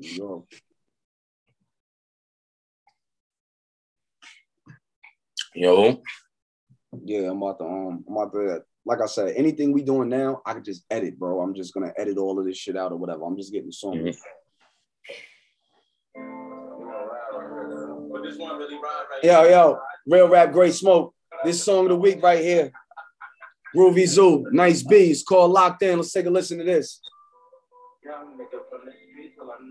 Yo. Yo. Yeah, I'm about to um I'm about to like I said, anything we doing now, I can just edit, bro. I'm just gonna edit all of this shit out or whatever. I'm just getting the song. Mhm. Yo, yo, real rap, great smoke. This song of the week right here. Groovy Zoo, nice beats, called Locked In. Let's take a listen to this.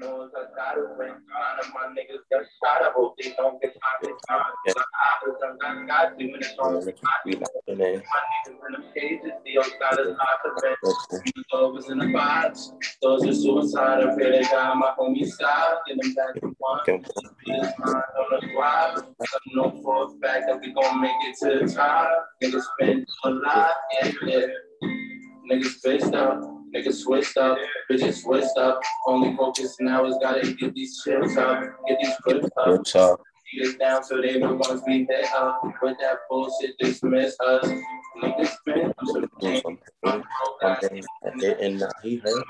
All I gotta win. None of my niggas got shot. I hope they don't get shot. Yeah. The opposite, I got you in the song. My niggas in the cages, the outside is not best. Those in the box, those are suicide. I pray they got my homie side. Get them back to one. This mind on the squad. I know for a fact that we gon' make it to the top. Niggas spend a lot, yeah, yeah. Niggas pissed up, niggas switched up, bitches switched up. Only focus now is gotta get these chips up, get these clips up. What's up? Get us down so they the ones we hit up. With that bullshit, dismiss us. Niggas spin, I'm so One day, one day, and now he hurt.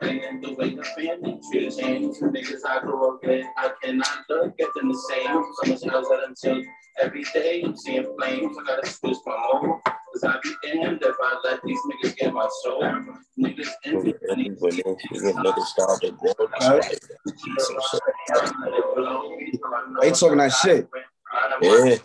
the way the family treats change. Niggas I grew up with, I cannot look at them the same. So much else that until every day I'm seeing flames. I gotta switch my mode. Cause I be damned if I let these niggas get my soul. Niggas envy When me. when niggas started, bro, that's why they keep some talking that shit. Yeah.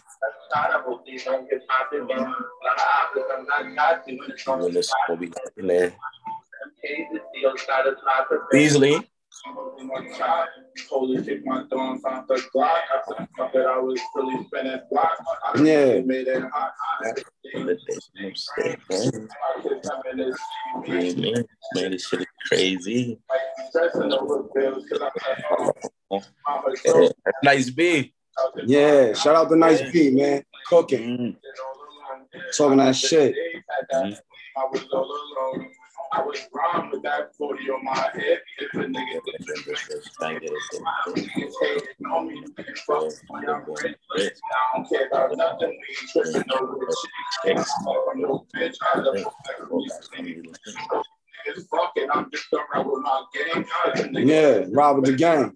Yeah. When this will be in there. Beasley. Holy shit, my dawn found the Glock. I said, fuck it, I was really spinning block. I Yeah. made it hot. Man, man, this shit is crazy. Stressing over bills, 'cause I'm Yeah, nice B. Yeah, shout out to Nice B, man. Cooking, Mm. talking that shit. I was all alone. I was wrong with that 40 on my head. If a nigga Thank you. niggas hating on me, when I'm. I don't care about nothing. We ain't tripping over shit. I'm no bitch. I love niggas fucking. I'm just around with my gang. Yeah, Robert the gang.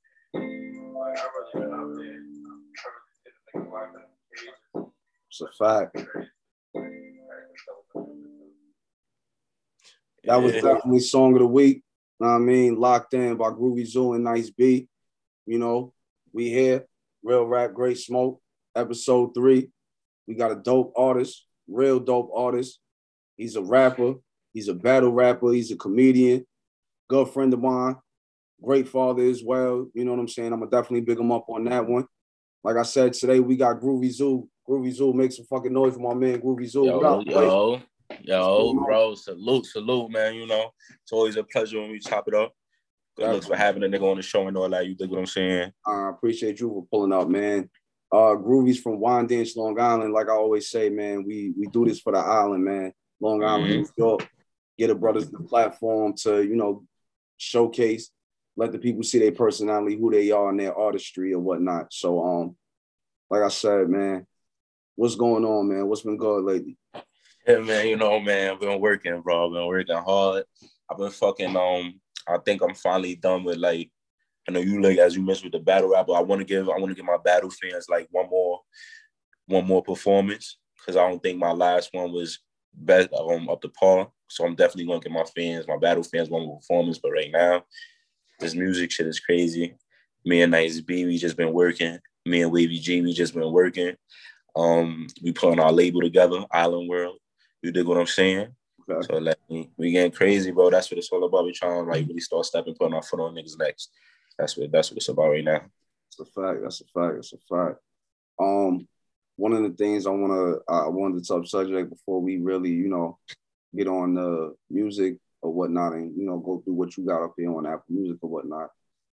Like, I really been out there. I really did niggas locked in. It's a fact. That was Yeah. definitely song of the week. Know what I mean, locked in by Groovy Zoo and Nice B. You know, we here, real rap, great smoke, episode three. We got a dope artist, real dope artist. He's a rapper, he's a battle rapper, he's a comedian, good friend of mine, great father as well. You know what I'm saying? I'm gonna definitely big him up on that one. Like I said, today we got Groovy Zoo. Groovy Zoo, make some fucking noise for my man Groovy Zoo. Yo, up, yo, yo, bro, salute, salute, man. You know, it's always a pleasure when we chop it up. Good looks for having a nigga on the show and all that. You dig what I'm saying? I appreciate you for pulling up, man. Uh, Groovy's from Wyandanch, Long Island. Like I always say, man, we we do this for the island, man. Long Island, Mhm. New York. Get the brothers the platform to you know showcase, let the people see their personality, who they are, and their artistry and whatnot. So, um, like I said, man, what's going on, man? What's been good lately? Yeah, man. You know, man. I've been working, bro. I've been working hard. I've been fucking. Um, I think I'm finally done with like. I know you like as you mentioned with the battle rap, but I want to give. I want to give my battle fans like one more, one more performance because I don't think my last one was best um up to par. So I'm definitely gonna give my fans, my battle fans, one more performance. But right now, this music shit is crazy. Me and Nice B, we just been working. Me and Wavy G, we just been working. Um, we putting our label together, Island World. You dig what I'm saying? Okay. So like we getting crazy, bro. That's what it's all about. We trying to like really start stepping, putting our foot on niggas next. That's what that's what it's about right now. That's a fact. That's a fact. That's a fact. Um, one of the things I wanna I wanted to touch subject before we really, you know, get on the music or whatnot, and you know, go through what you got up here on Apple Music or whatnot.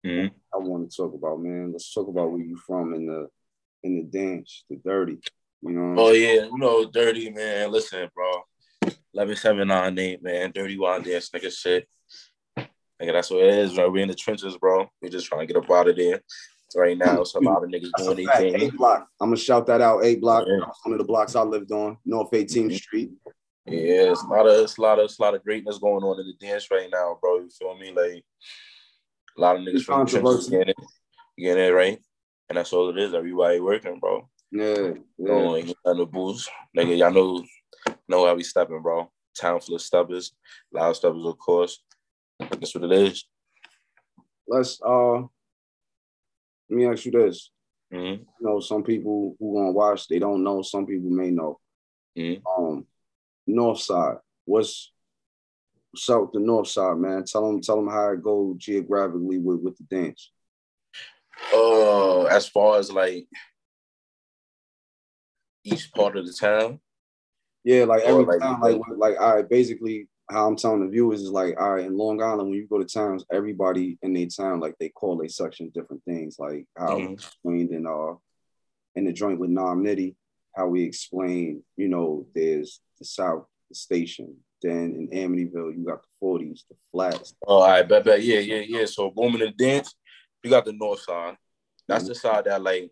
Mhm. I want to talk about, man. Let's talk about where you from in the in the dance, the dirty. You know. Oh yeah, you know, dirty man. Listen, bro. Eleven seven nine eight, man. Dirty Wyandanch, nigga. Shit, nigga. That's what it is. Right, we in the trenches, bro. We just trying to get up out of there. Right now, it's a lot of niggas That's doing fact. their thing. Eight block. I'm gonna shout that out. Eight block. Yeah. One of the blocks I lived on, North 18th Street. Yeah, it's a lot of it's a lot of it's a lot of greatness going on in the dance right now, bro. You feel me? Like a lot of niggas from the trenches getting it, getting it right, and that's all it is. Everybody working, bro. Yeah. Ain't nothing to boost. Nigga, y'all know know how we stepping, bro. Town full of steppers, loud steppers, of course. That's what it is. Let's uh, let me ask you this. Mhm. You know, some people who gonna watch, they don't know. Some people may know. Mhm. Um, North Side. What's with the North Side, man? Tell them, tell them how it go geographically with with the dance. Uh, as far as like each part of the town, Yeah, like every like- time, like like all right, basically how I'm telling the viewers is like, all right, in Long Island, when you go to towns, everybody in their town, like they call their section different things, like how Mhm. explained in uh in the joint with Nam Nitty, how we explain, you know, there's the South Station, then in Amityville, you got the 40s, the flats. Oh, I bet, bet, yeah, yeah, yeah. So booming the dance, you got the north side. That's the side that like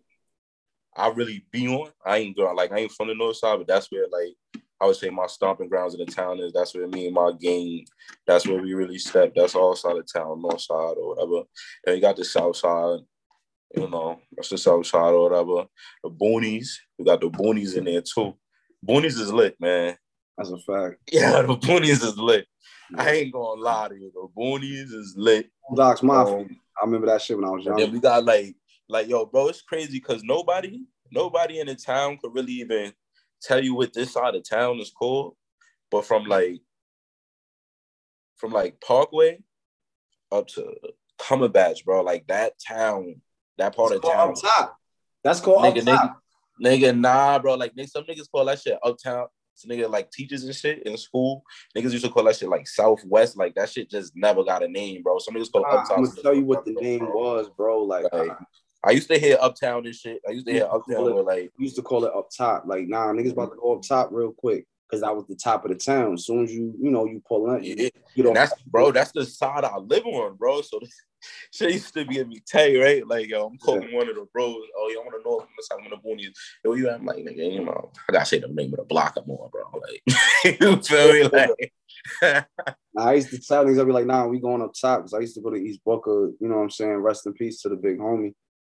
I really be on. I ain't going like I ain't from the north side, but that's where like I would say my stomping grounds in the town is. That's where me and my gang. That's where we really step. That's all side of town, north side or whatever. And you got the south side. You know, that's the south side or whatever. The boonies, we got the boonies in there too. Boonies is lit, man. That's a fact. Yeah, the boonies is lit. I ain't gonna lie to you. The boonies is lit. Docs Mafia. Um, I remember that shit when I was young. then we got like, like yo, bro, it's crazy because nobody, nobody in the town could really even tell you what this side of town is called. But from like, from like Parkway up to Cumberbatch, bro, like that town, that part of town, top. That's called nigga, nigga, nigga, nah, bro, like nigga, some niggas call that shit uptown. So nigga like teachers and shit in school. Niggas used to call that shit like Southwest. Like that shit just never got a name, bro. Some niggas call it I'm gonna tell you what the name was, bro. Like, Like, I I used to hear uptown and shit. I used to hear uptown where like used to call it up top. Like, nah, niggas about to go up top real quick because that was the top of the town. As soon as you, you know, you pull in, yeah, you know, that's bro, that's the side I live on, bro. So shit used to be in me tay, right? Like yo, I'm calling one of the bros. Oh, you want to know what's happening in the boonies? Yo, you? I'm like, nigga, you know, I gotta say the name of the block I'm on, bro. Like, you feel me? Like, I used to tell niggas, I'd be like, nah, we going up top because I used to go to East Booker. You know what I'm saying? Rest in peace to the big homie.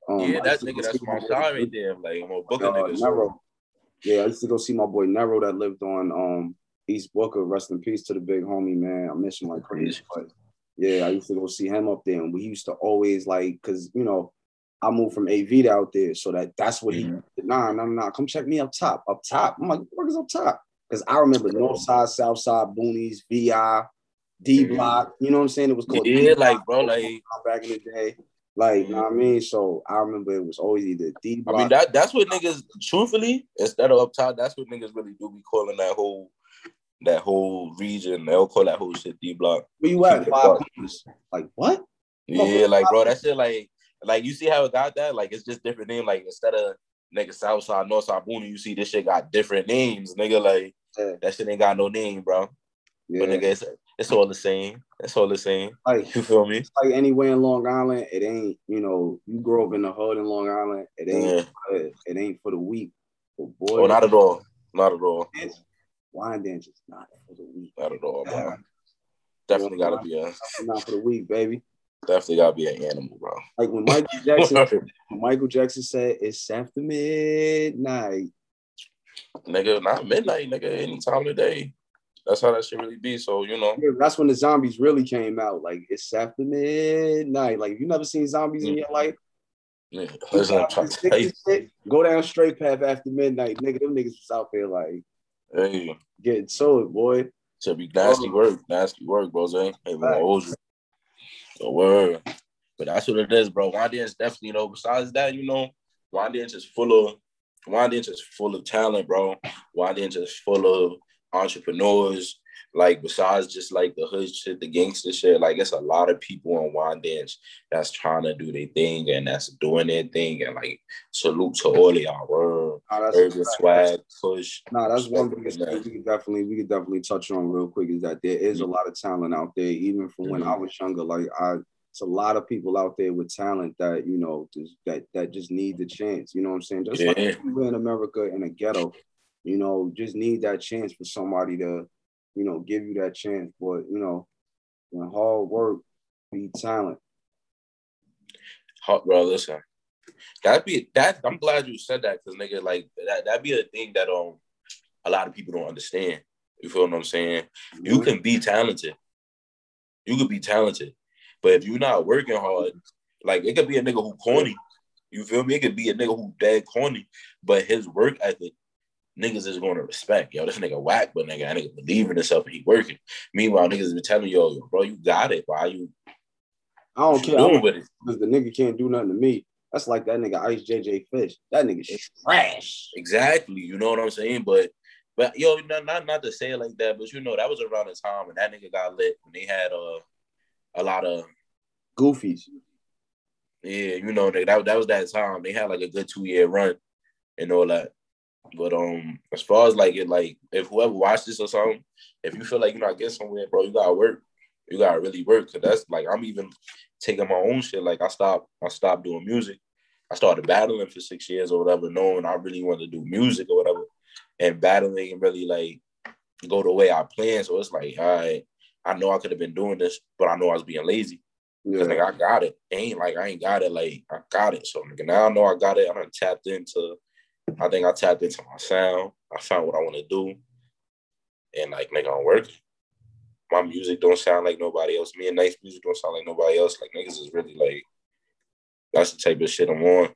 Um, yeah, I that nigga, that's my side right there. Like, I'm a booker uh, nigga. Yeah, I used to go see my boy Nero that lived on um East Booker. Rest in peace to the big homie, man. I miss him like crazy. But yeah, I used to go see him up there, and we used to always like, cause you know, I moved from AV to out there, so that that's what Mhm. he. Nah, nah, nah. Come check me up top, up top. I'm like, what is up top? Cause I remember North Side, South Side, Boonies, VI, D Block. You know what I'm saying? It was called yeah, D-Block like, bro, like, back in the day. Like, you know what I mm-hmm. mean? So I remember it was always either D I Block. I mean, that that's what niggas, truthfully, instead of up top, that's what niggas really do be calling that whole, that whole region. They'll call that whole shit D block. where you at? Five corners. Like what? Yeah, like bro, that shit like like you see how it got that? Like it's just different name. Like instead of nigga Southside, Northside Boone, you see this shit got different names. Nigga, like Yeah. that shit ain't got no name, bro. Yeah. But nigga, it's, all the same. It's all the same. like You feel me? like anywhere in Long Island, it ain't, you know, you grow up in the hood in Long Island, it ain't Yeah. it ain't for the weak. Boy, Oh, not at all. Not at all. Wyandanch is not for the weak. Not at all, bro. Definitely gotta be a Not for the weak, baby. definitely gotta be an animal, bro. Like when Michael Jackson when Michael Jackson said it's after midnight. nigga, not midnight, nigga, any time of the day. That's how that shit really be. So, you know. Yeah, that's when the zombies really came out. Like it's after midnight. Like you never seen zombies in your mm-hmm. life, Yeah, listen, I'm trying to tell you. shit, go down straight path after midnight. Nigga, them niggas was out there like Hey, getting to it, boy. should be nasty oh. work, nasty work, bro. Hey, we gonna you. So word. But that's what it is, bro. Wyandanch definitely, you know, besides that, you know, Wyandanch is full of Wyandanch is full of talent, bro. Wyandanch is full of entrepreneurs. like besides just like the hood shit, the gangster shit, like it's a lot of people on Wyandanch that's trying to do their thing and that's doing their thing and like salute to all of y'all. Word, Nah, urban swag, push. Nah, that's one thing that we could definitely we could definitely touch on real quick is that there is a mm-hmm. lot of talent out there, even from when I mm-hmm. was younger. Like I it's a lot of people out there with talent that you know just, that that just need the chance. You know what I'm saying? Just Yeah. like everywhere in America in a ghetto, you know, just need that chance for somebody to, you know, give you that chance. But you know, when hard work be talent. Hot bro, listen. That'd be that. I'm glad you said that because nigga, like that. That'd be a thing that um a lot of people don't understand. You feel what I'm saying? You can be talented. You could be talented, but if you're not working hard, like it could be a nigga who corny. You feel me? It could be a nigga who dead corny, but his work ethic, niggas is going to respect. Yo, this nigga whack, but nigga, that nigga believe in himself and he working. Meanwhile, niggas been telling yo, yo, bro, you got it. Why you I don't care. I doing with it? because the nigga can't do nothing to me. That's like that nigga Ice JJ Fish. That nigga is trash. Exactly. You know what I'm saying? But but yo, not not, not to say it like that, but you know, that was around the time when that nigga got lit when they had uh a lot of Goofies. yeah, you know, they, that that was that time. They had like a good two year run and all that. But um, as far as like it, like if whoever watched this or something, if you feel like you're not getting somewhere, bro, you gotta work. You gotta really work. Cause that's like I'm even taking my own shit. Like I stopped, I stopped doing music. I started battling for six years or whatever, knowing I really wanted to do music or whatever, and battling and really like go the way I planned. So it's like, all right, I know I could have been doing this, but I know I was being lazy. Cause Yeah. nigga, I got it. It ain't like I ain't got it. Like I got it. So nigga, now I know I got it. I done tapped into. I think I tapped into my sound. I found what I want to do, and like nigga, I'm working. My music don't sound like nobody else. Me and Nice music don't sound like nobody else. Like niggas is really like. That's the type of shit I'm on.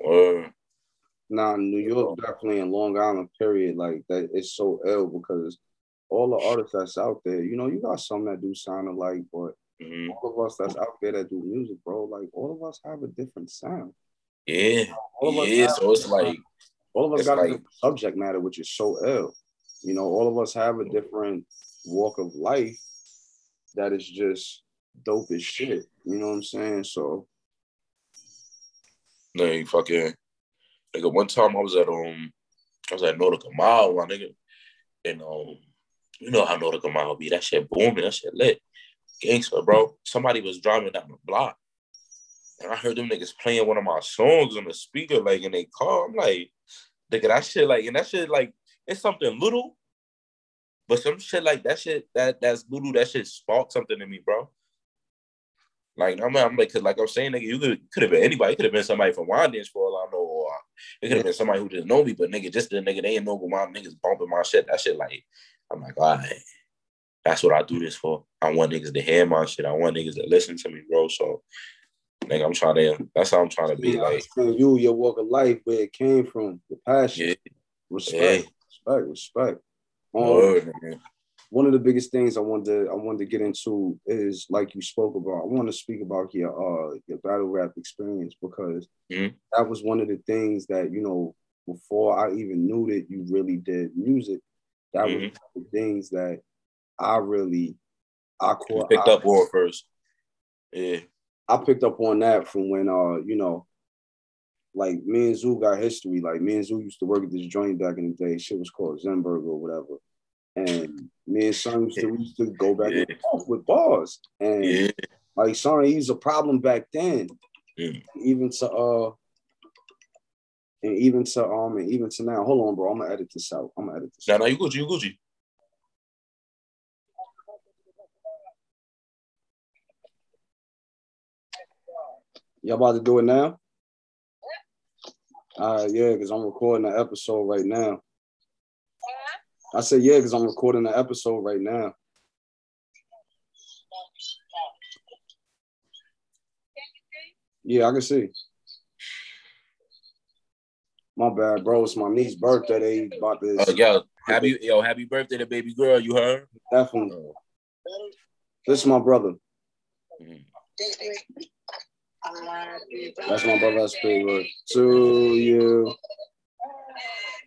Or Nah, New York definitely in Long Island, period. Like that it's so ill because all the artists that's out there, you know, you got some that do sound alike, but mhm. all of us that's out there that do music, bro, like all of us have a different sound. yeah, All of yeah. So it's like all of us It's got like- a different subject matter, which is so ill. You know, all of us have a different walk of life that is just dope as shit. You know what I'm saying? So No, you fucking nigga. One time I was at um, I was at Nautical Mile, my nigga, and um, you know how Nautical Mile be. That shit booming. That shit lit. Gangster, bro. Somebody was driving down the block, and I heard them niggas playing one of my songs on the speaker, like in their car. I'm like, nigga, that shit, like, and that shit, like, it's something little, but some shit like that shit, that that's little. That shit sparked something in me, bro. Like I'm, I'm like, cause like I'm saying, nigga, you could could have been anybody. It could have been somebody from Wyandanch for all I know, or it could have been somebody who didn't know me. But nigga, just the nigga, they ain't know but my niggas bumping my shit. That shit, like, I'm like, all right, that's what I do this for. I want niggas to hear my shit. I want niggas to listen to me, bro. So, nigga, I'm trying to. That's how I'm trying to be. yeah, Like, you, your walk of life, where it came from, the passion, yeah, respect, respect, respect. Um, one of the biggest things I wanted to I wanted to get into is like you spoke about. I want to speak about your uh your battle rap experience because Mhm. that was one of the things that you know before I even knew that you really did music. That was Mhm. one of the things that I really I You picked I, up on first. Yeah, I picked up on that from when uh you know. Like me and Zoo got history. Like me and Zoo used to work at this joint back in the day. Shit was called Zenberg or whatever. And me and Son used to, we used to go back and Yeah. forth with bars. And yeah. like son, he's a problem back then. Yeah. Even to uh and even to um and even to now. Hold on, bro. I'm gonna edit this out. I'm gonna edit this Now, out. now you Gucci, you Gucci. Y'all about to do it now? Uh yeah, because I'm recording an episode right now. I said yeah, because I'm recording an episode right now. Yeah, I can see. My bad, bro. It's my niece's birthday. They about to Oh, yo, happy, yo, happy birthday to baby girl. You heard? definitely. This is my brother. Mhm. That's my brother. That's big word. To you.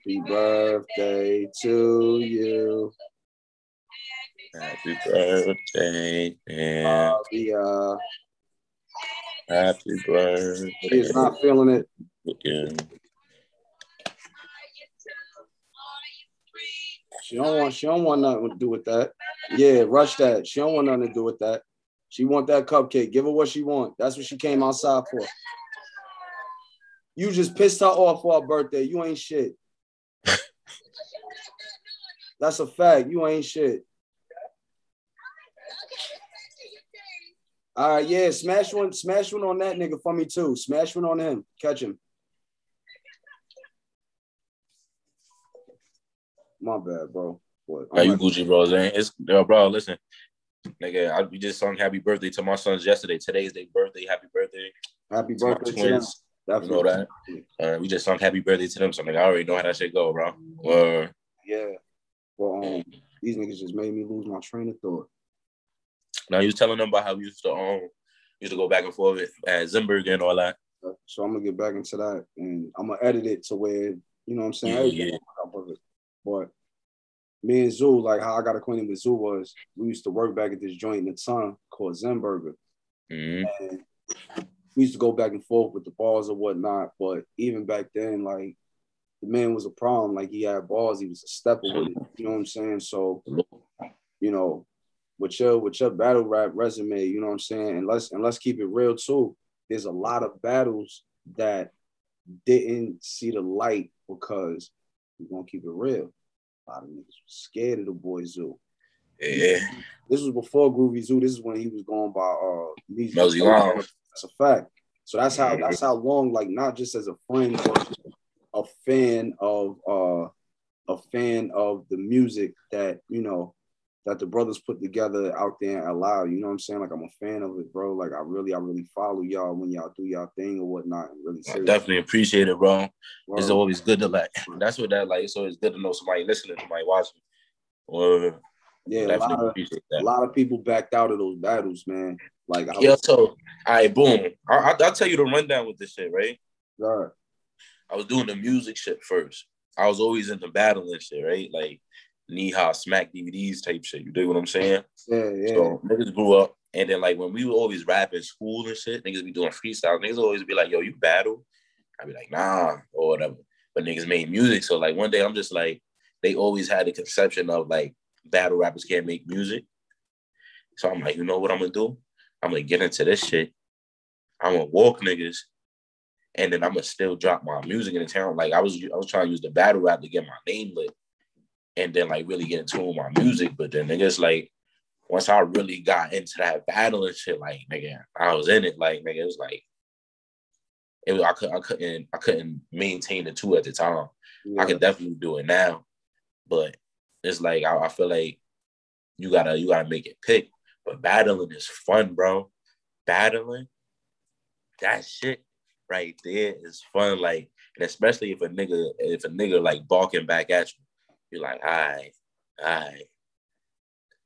Happy birthday to you. Happy birthday, man. Uh, Happy birthday. she is not feeling it. Yeah. She don't want. She don't want nothing to do with that. Yeah, rush that. She don't want nothing to do with that. She want that cupcake. Give her what she want. That's what she came outside for. You just pissed her off for her birthday. You ain't shit. That's a fact. You ain't shit. All right, yeah, smash one, smash one on that nigga for me too. Smash one on him. Catch him. My bad, bro. What? Are you Gucci, bro? man. It's bro. Listen, nigga, I, we just sung happy birthday to my sons yesterday. Today's their birthday. Happy birthday Happy to birthday to them. You know that. Uh, we just sung happy birthday to them. So nigga, I already know how that shit go, bro. Uh, Yeah. Well, um, these niggas just made me lose my train of thought. now you was telling them about how we used to um used to go back and forth at Zimberg and all that. So I'm gonna get back into that, and I'm gonna edit it to where you know what I'm saying. Yeah, yeah. will come out of it. But me and Zoo, like how I got acquainted with Zoo was we used to work back at this joint in the ton called Zenburger. Mhm. We used to go back and forth with the balls or whatnot. But even back then, like the man was a problem. Like he had balls, he was a stepper with it. You know what I'm saying? So you know, with your with your battle rap resume, you know what I'm saying? And let's and let's keep it real too. There's a lot of battles that didn't see the light because we're gonna keep it real. A lot of niggas was scared of the boy Zoo. Yeah, This was before Groovy Zoo. This is when he was going by uh Mosey Long. That's a fact. So that's how that's how long, like not just as a friend, but a fan of uh a fan of the music that you know that the brothers put together out there and allow. You know what I'm saying? Like I'm a fan of it, bro. Like I really, I really follow y'all when y'all do y'all thing or whatnot. Really I definitely appreciate it, bro. Bro. It's always good to like. That's what that like. It's always good to know somebody listening, somebody watching. Or yeah, a lot definitely of a lot of people backed out of those battles, man. Like I Yeah, was, so all right, boom. I, I, I'll tell you the rundown with this shit, right? God, I was doing the music shit first. I was always into battling shit, right? Like Neha smack DVDs type shit. You dig what I'm saying? yeah, yeah. So niggas grew up, and then like when we would always rap in school and shit, niggas be doing freestyle. Niggas always be like, "Yo, you battle?" I'd be like, "Nah," or whatever. But niggas made music, so like one day I'm just like, they always had the conception of like battle rappers can't make music. So I'm like, you know what I'm gonna do? I'm gonna get into this shit. I'm gonna walk niggas, and then I'm gonna still drop my music in the town. Like I was, I was trying to use the battle rap to get my name lit, and then like really get into my music. But then niggas like once I really got into that battle and shit, like nigga, I was in it. Like nigga, it was like it was, I could I couldn't I couldn't maintain the two at the time. yeah. I could definitely do it now, but it's like I, I feel like you gotta you gotta make it pick. But battling is fun, bro. Battling, that shit right there is fun. Like, and especially if a nigga if a nigga like barking back at you, you're like, all right, all right.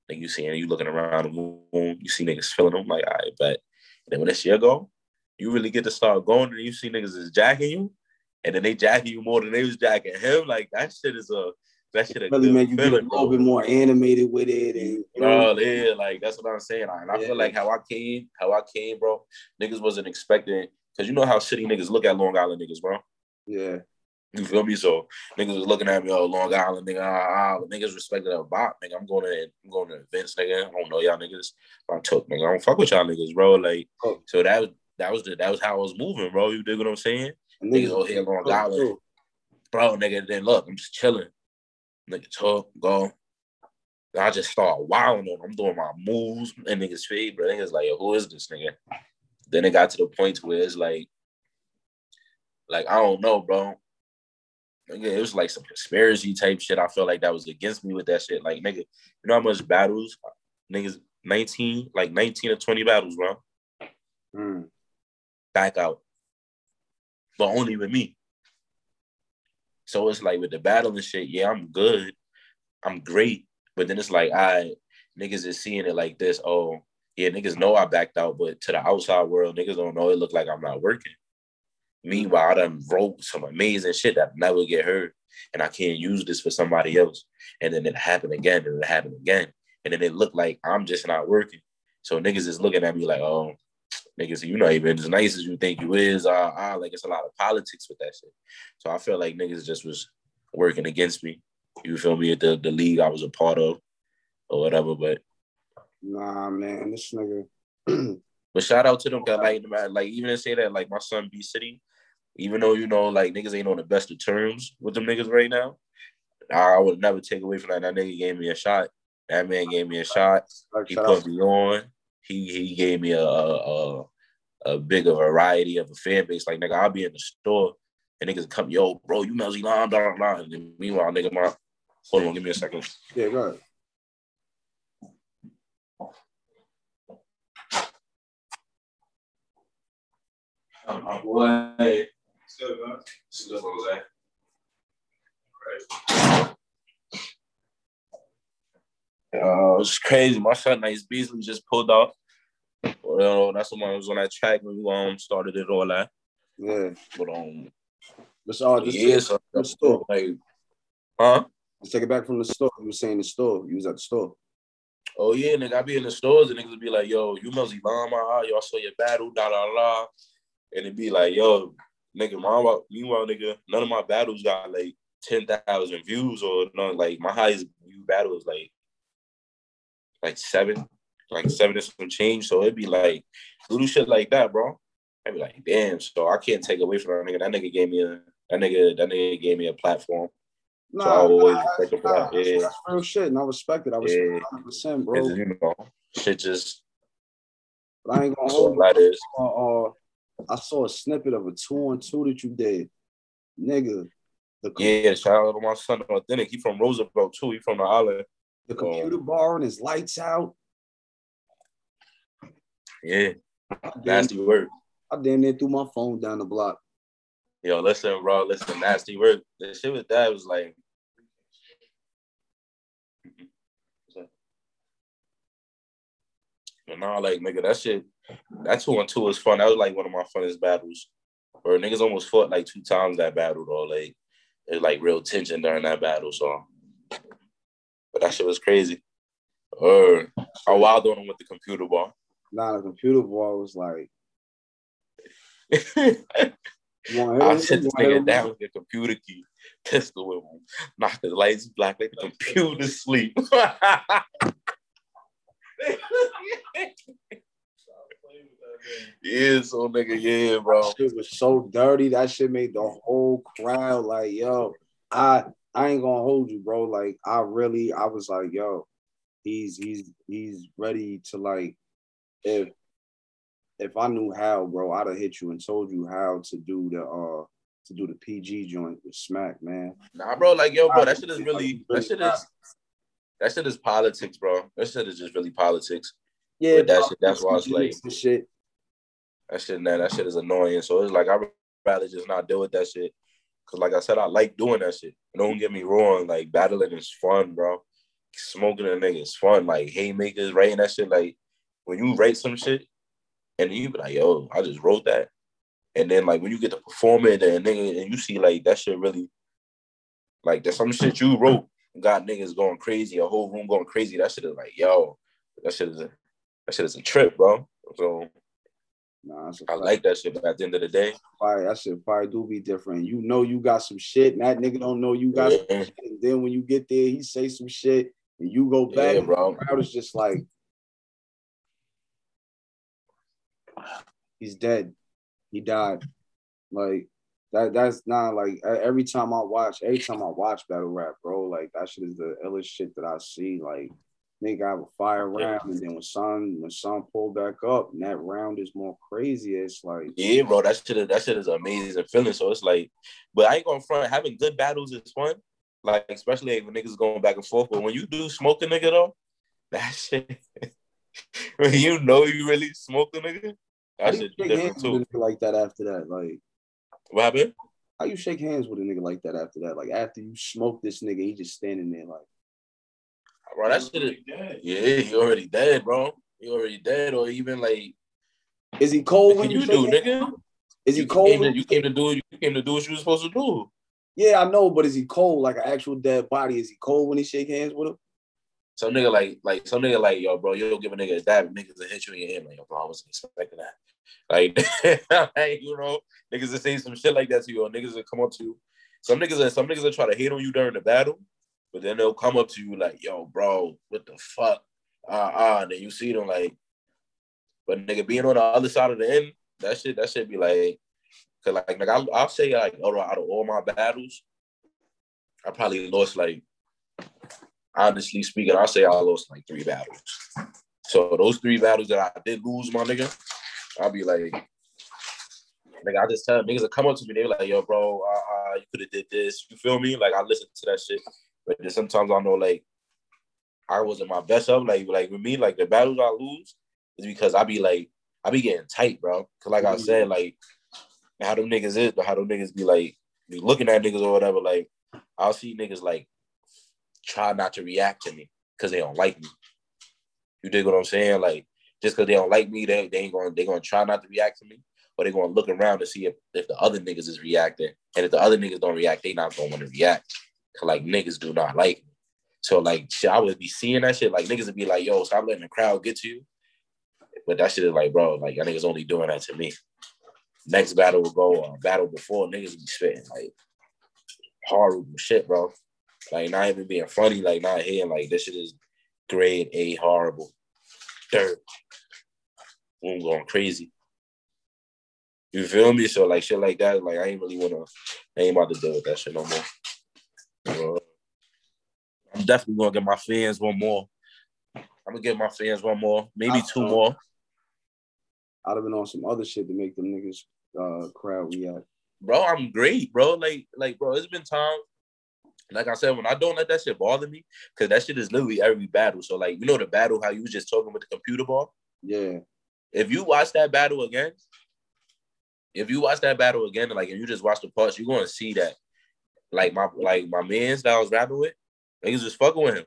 Like you seeing you looking around the room, you see niggas feeling them, like, all right, but then when this year go, you really get to start going, and you see niggas is jacking you, and then they jacking you more than they was jacking him. Like that shit is a that shit really good made you get a little bit more animated with it, and you know, Bro, yeah, like that's what I'm saying. And I Yeah. feel like how I came, how I came, bro. Niggas wasn't expecting because you know how shitty niggas look at Long Island niggas, bro. yeah, You feel me? So niggas was looking at me, oh Long Island nigga, ah, ah, but niggas respected a bop, nigga. I'm going to I'm going to events, nigga. I don't know y'all niggas. I took nigga. I don't fuck with y'all niggas, bro. Like, Oh. so that was that was the that was how I was moving, bro. You dig what I'm saying? Niggas over here Long Oh, Island. bro, nigga, then look, I'm just chilling. Nigga talk, go. I just start wilding on. I'm doing my moves and niggas feed, bro. Niggas like, yo, who is this nigga? Then it got to the point where it's like, like I don't know, bro. Nigga, it was like some conspiracy type shit. I felt like that was against me with that shit. Like, nigga, you know how much battles niggas 19, like 19 or 20 battles, bro. Mm. Back out. But only with me. So it's like with the battle and shit, yeah, I'm good. I'm great. But then it's like, I niggas is seeing it like this. Oh, yeah, niggas know I backed out, but to the outside world, niggas don't know it look like I'm not working. Meanwhile, I done wrote some amazing shit that never get heard. And I can't use this for somebody else. And then it happened again, and it happened again. and then it looked like I'm just not working. So niggas is looking at me like, oh, niggas, you not even as nice as you think you is. Uh, uh, like it's a lot of politics with that shit. So I feel like niggas just was working against me. You feel me? At the, the league I was a part of or whatever. But nah, man, this nigga. but shout out to them, cause like, like even to say that, like my son B City, even though you know, like niggas ain't on the best of terms with them niggas right now, I would never take away from that. That nigga gave me a shot. That man gave me a shot. He put me on. He he gave me a, a, a bigger variety of a fan base. Like nigga, I'll be in the store and niggas come, yo, bro, you Melsy Lam, blah, blah, blah. And meanwhile, nigga, my hold on, give me a second. Yeah, go ahead. Oh, my boy. Still good, Still good, Right. Uh, it's crazy. My son Nice Beasley just pulled off. Well, that's the one was on that track when we um started it all that. Yeah. But um That's all just yeah, so, the store. like huh? Let's take it back from the store. You were saying the store. You was at the store. Oh yeah, nigga, I be in the stores and niggas be like, yo, you must be mama, y'all saw your battle, da da da. And it be like, yo, nigga, mama, meanwhile, nigga, none of my battles got like 10,000 views or none. Like my highest view battle is like like seven, like seven and some change. So it'd be like little shit like that, bro. I'd be like, damn. So I can't take away from that nigga. That nigga gave me a that nigga that nigga gave me a platform. Nah, so I always nah, nah. Yeah. That's real shit, and I respect it. I respect Yeah. it 100, percent bro. You know, shit just But I ain't gonna hold that is. Uh, uh, I saw a snippet of a two on two that you did, nigga. The Yeah, shout out to my son authentic. He from Roosevelt too. He from the island. the computer um, bar and his lights out. Yeah, I damn, nasty work. I damn near threw my phone down the block. Yo, listen, bro, listen, nasty work. The shit with that was like. But nah, like nigga, that shit, that two on two was fun. That was like one of my funnest battles. Where niggas almost fought like two times that battle though. Like there's like real tension during that battle. So, but that shit was crazy. Or I wild on him with the computer ball. Nah, the computer ball was like, I you want to hit sit this nigga down with the computer key, pistol with him, knock the lights black, let the computer sleep. yeah, so nigga, yeah, bro. That shit was so dirty. That shit made the whole crowd like, yo, I I ain't gonna hold you, bro. Like, I really, I was like, yo, he's he's he's ready to like, if if I knew how, bro, I'd have hit you and told you how to do the uh to do the PG joint with Smack, man. Nah, bro, like yo, bro, that shit is really that shit is that shit is politics, bro. That shit is just really politics. Yeah, But that shit- that's why it's like- shit. That shit, nah, that shit is annoying. So it's like I'd rather just not deal with that shit. Cause like I said, I like doing that shit. Don't get me wrong, like battling is fun, bro. Smoking a nigga is fun. Like haymakers, writing that shit. Like when you write some shit and you be like, yo, I just wrote that. And then like when you get to perform it and nigga and you see like that shit really like there's some shit you wrote got niggas going crazy, a whole room going crazy. That shit is like, yo, that shit is a that shit is a trip, bro. So Nah, that's a I like that shit, but at the end of the day, fire. That shit fire do be different. You know you got some shit, and that nigga don't know you got Yeah. shit. And then when you get there, he say some shit, and you go back. yeah, bro. The crowd is just like, he's dead. He died. Like that. That's not like every time I watch. Every time I watch battle rap, bro. Like that shit is the illest shit that I see. Like nigga have a fire round, and then when son when son pull back up, and that round is more crazy. It's like Yeah, bro, that shit is that shit is amazing feeling. So it's like, but I ain't gonna front. Having good battles is fun. Like especially when niggas going back and forth. But when you do smoke a nigga though, that shit. when you know you really smoke a nigga, How that shit different hands with a too. nigga like that after that? Like, What happened? how you shake hands with a nigga like that after that? Like, after you smoke this nigga, he just standing there like, Bro, that shit is yeah, he already dead, bro. He already dead, or even like is he cold what when you, you do, shake nigga? Is he You cold? came, when to, you came to do you came to do what you were supposed to do. Yeah, I know, but is he cold like an actual dead body? Is he cold when he shake hands with him? some nigga like like some nigga like yo, bro, you'll give a nigga a dab, niggas will hit you in your head like, yo, bro, I wasn't expecting that. Like, like you know, niggas will say some shit like that to you, or niggas will come up to you. Some niggas, some niggas will try to hate on you during the battle, but then they'll come up to you like, yo, bro, what the fuck? Ah, ah, and then you see them like, but nigga being on the other side of the end, that shit, that shit be like, cause like, like I'll, I'll say like, out of, out of all my battles, I probably lost like, honestly speaking, I'll say I lost like three battles. So those three battles that I did lose, my nigga, I'll be like, like I just tell niggas to come up to me, they be like, yo, bro, uh, uh you could have did this. You feel me? Like I listen to that shit. But then sometimes I know like I wasn't my best up. Like like with me, like the battles I lose is because I be like I be getting tight, bro. Cause like I mm-hmm. said, like how them niggas is, but how them niggas be like be looking at niggas or whatever. Like I'll see niggas like try not to react to me because they don't like me. You dig what I'm saying? Like just because they don't like me, they, they ain't gonna they gonna try not to react to me, but they gonna look around to see if, if the other niggas is reacting. And if the other niggas don't react, they not gonna want to react. Like niggas do not like me. So like shit, I would be seeing that shit. Like niggas would be like, yo, stop letting the crowd get to you. But that shit is like, bro, like y'all niggas only doing that to me. Next battle will go uh, battle before niggas be spitting like horrible shit, bro. Like not even being funny, like not here, like this shit is grade A horrible. Dirt. I'm going crazy. You feel me? So like shit like that, like I ain't really wanna I ain't about to deal with that shit no more. I'm definitely gonna get my fans one more. I'm gonna get my fans one more, maybe I, two more. I'd have been on some other shit to make them niggas uh crowd react. Bro, I'm great, bro. Like, like, bro, it's been time. Like I said, when I don't let that shit bother me, because that shit is literally every battle. So, like, you know the battle how you was just talking with the computer ball? Yeah. If you watch that battle again, if you watch that battle again, like if you just watch the parts, you're gonna see that like my like my man's that I was rapping with, niggas was fucking with him.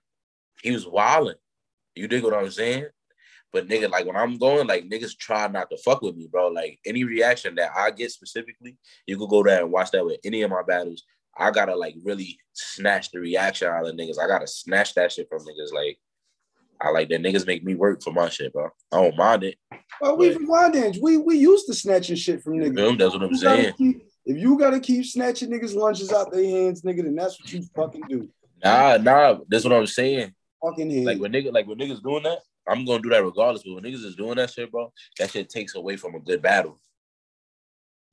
He was wilding. You dig what I'm saying? But nigga, like when I'm going, like niggas try not to fuck with me, bro. Like any reaction that I get specifically, you could go there and watch that with any of my battles. I gotta like really snatch the reaction out of niggas. I gotta snatch that shit from niggas. Like I like that niggas make me work for my shit, bro. I don't mind it. Well, we from Wyandanch. We we used to snatch snatching shit from niggas. Boom. That's what I'm saying. Keep, if you gotta keep snatching niggas lunches out their hands, nigga, then that's what you fucking do. Nah, nah. That's what I'm saying. Fucking head. Like when nigga, like when niggas doing that, I'm gonna do that regardless. But when niggas is doing that shit, bro, that shit takes away from a good battle.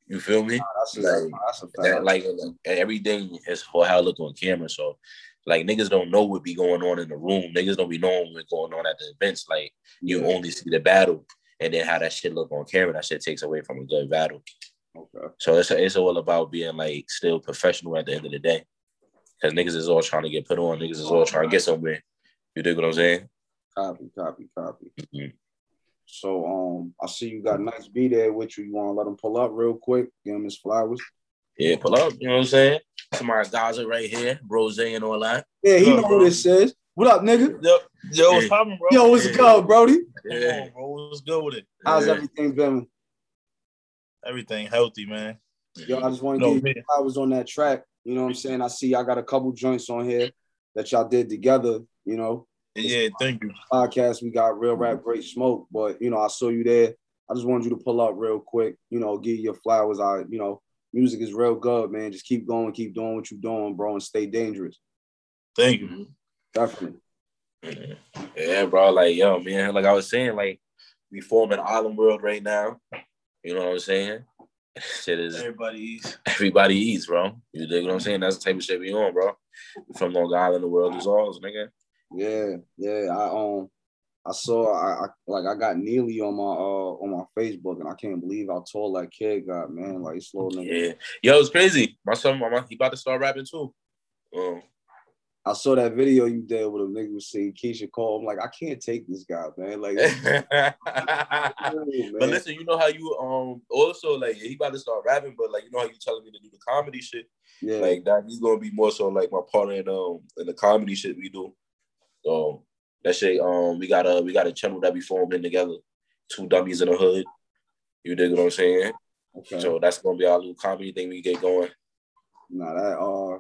You feel me? Nah, that's like, that's that, like, like everything is for how it look on camera. So like niggas don't know what be going on in the room. Niggas don't be knowing what's going on at the events. Like you only see the battle and then how that shit look on camera. That shit takes away from a good battle. Okay. So it's it's all about being like still professional at the end of the day. Cause niggas is all trying to get put on. Niggas is all trying to get somewhere. You dig what I'm saying? Copy, copy, copy. Mm-hmm. So um, I see you got nice B there with you. You want to let them pull up real quick? Give him his flowers. Yeah, pull up. You know what I'm saying? Some of our guys are right here, Rose and all that. Yeah, he know what this says. What up, nigga? Yo, yo, what's poppin', bro? Yo, what's yeah. good, Brody? Yeah, on, bro. What's good with it? How's yeah. everything been? Everything healthy, man. Yo, I just want to give you I was on that track. You know what I'm saying? I see I got a couple joints on here that y'all did together. You know. Yeah, thank you. Podcast, we got real rap, great smoke. But you know, I saw you there. I just wanted you to pull up real quick. You know, give you your flowers. I, you know, music is real good, man. Just keep going, keep doing what you're doing, bro, and stay dangerous. Thank you. Definitely. Yeah, bro. Like, yo, man, like I was saying, like, we form an island world right now. You know what I'm saying? Shit is everybody eats. Everybody eats, bro. You dig what I'm saying? That's the type of shit we on, bro. From Long Island, the world is ours, nigga. Yeah, yeah. I um I saw I, I, like I got Neely on my uh on my Facebook and I can't believe how tall that kid got, man. Like slow nigga. Yeah, yo, it's crazy. My son, my, he about to start rapping too. Um, I saw that video you did with a nigga was saying Keyshia Cole. I'm like, I can't take this guy, man. Like, man. but listen, you know how you um also like he about to start rapping, but like you know how you telling me to do the comedy shit. Yeah, like that he's gonna be more so like my partner in um in the comedy shit we do. So that shit, um, we got a we got a channel that we formed in together, two dummies in the hood. You dig what I'm saying? Okay. So that's gonna be our little comedy thing we get going. Nah, that uh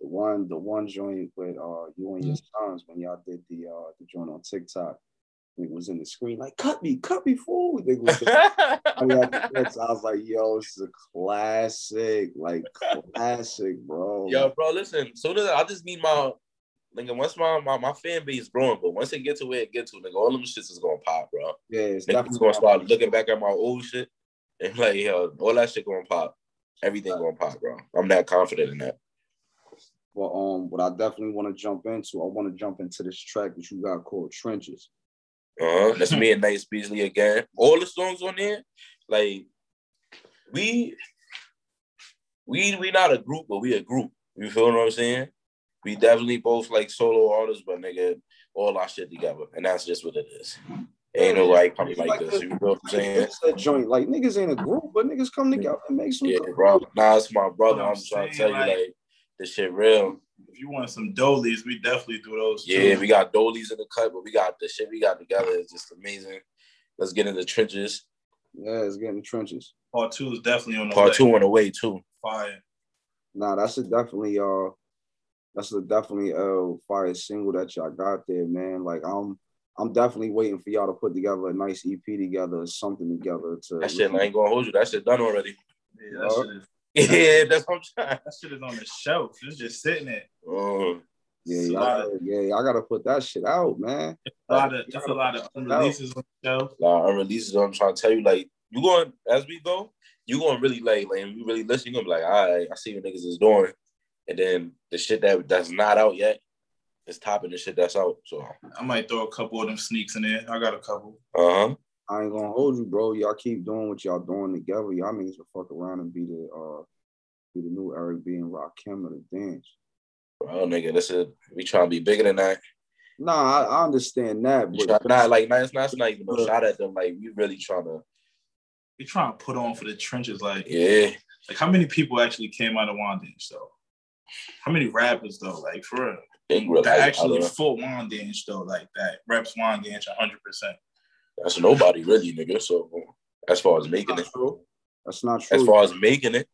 the one, the one joint with uh you and your sons when y'all did the uh the joint on TikTok. It was in the screen like cut me, cut me fool. I, mean, I was like, yo, this is a classic, like classic, bro. Yo, bro, listen. So I just need my nigga. Once my, my my fan base growing, but once it get to where it get to, nigga, all them shits is gonna pop, bro. Yeah, it's Niggas gonna start looking back at my old shit and like, yo, all that shit gonna pop. Everything gonna pop, bro. I'm that confident in that. Well, um, what I definitely want to jump into, I want to jump into this track that you got called Trenches. Uh-huh. That's me and Nice Beasley again. All the songs on there, like we we we not a group, but we a group. You feel what I'm saying? We definitely both like solo artists, but nigga, all our shit together, and that's just what it is. Ain't no like coming like, like this. You know what I'm saying? It's That joint, like niggas ain't a group, but niggas come together and make some. Yeah, bro. Nah, it's my brother. I'm, I'm trying to tell like, you, like this shit real if you want some dolies, we definitely do those. Yeah, too. we got dolies in the cut, but we got the shit we got together is just amazing. Let's get in the trenches. Yeah, let's get in the trenches. Part two is definitely on the Part way. two on the way too. Fire. Nah, that's a definitely uh that's a definitely a fire single that y'all got there, man. Like I'm I'm definitely waiting for y'all to put together a nice EP together, something together to that shit I ain't gonna hold you. That shit done already. Yeah, that uh, shit is yeah, that's what I'm trying. That shit is on the shelf. It's just sitting there. Oh. Yeah, y'all, yeah, I gotta put that shit out, man. A lot of, just a lot of unreleases on the shelf. A lot of unreleases. I'm trying to tell you, like, you going as we go, you going really like, like, you really listen. You gonna be like, all right, I see what niggas is doing, and then the shit that that's not out yet is topping the shit that's out. So I might throw a couple of them sneaks in there. I got a couple. Uh huh. I ain't gonna hold you, bro. Y'all keep doing what y'all doing together. Y'all niggas will fuck around and be the uh be the new Eric B and Rakim of the dance. Bro, nigga, this is we trying to be bigger than that. Nah, I, I understand that, but try, not like nah, it's not, it's not even no shot at them. Like we really trying to we trying to put on for the trenches. Like yeah, like how many people actually came out of Wyandanch though? How many rappers though? Like for real. That actually full Wyandanch though, like that reps Wyandanch hundred percent. That's nobody really, nigga. So as far as making it, true. that's not true. As far as making it,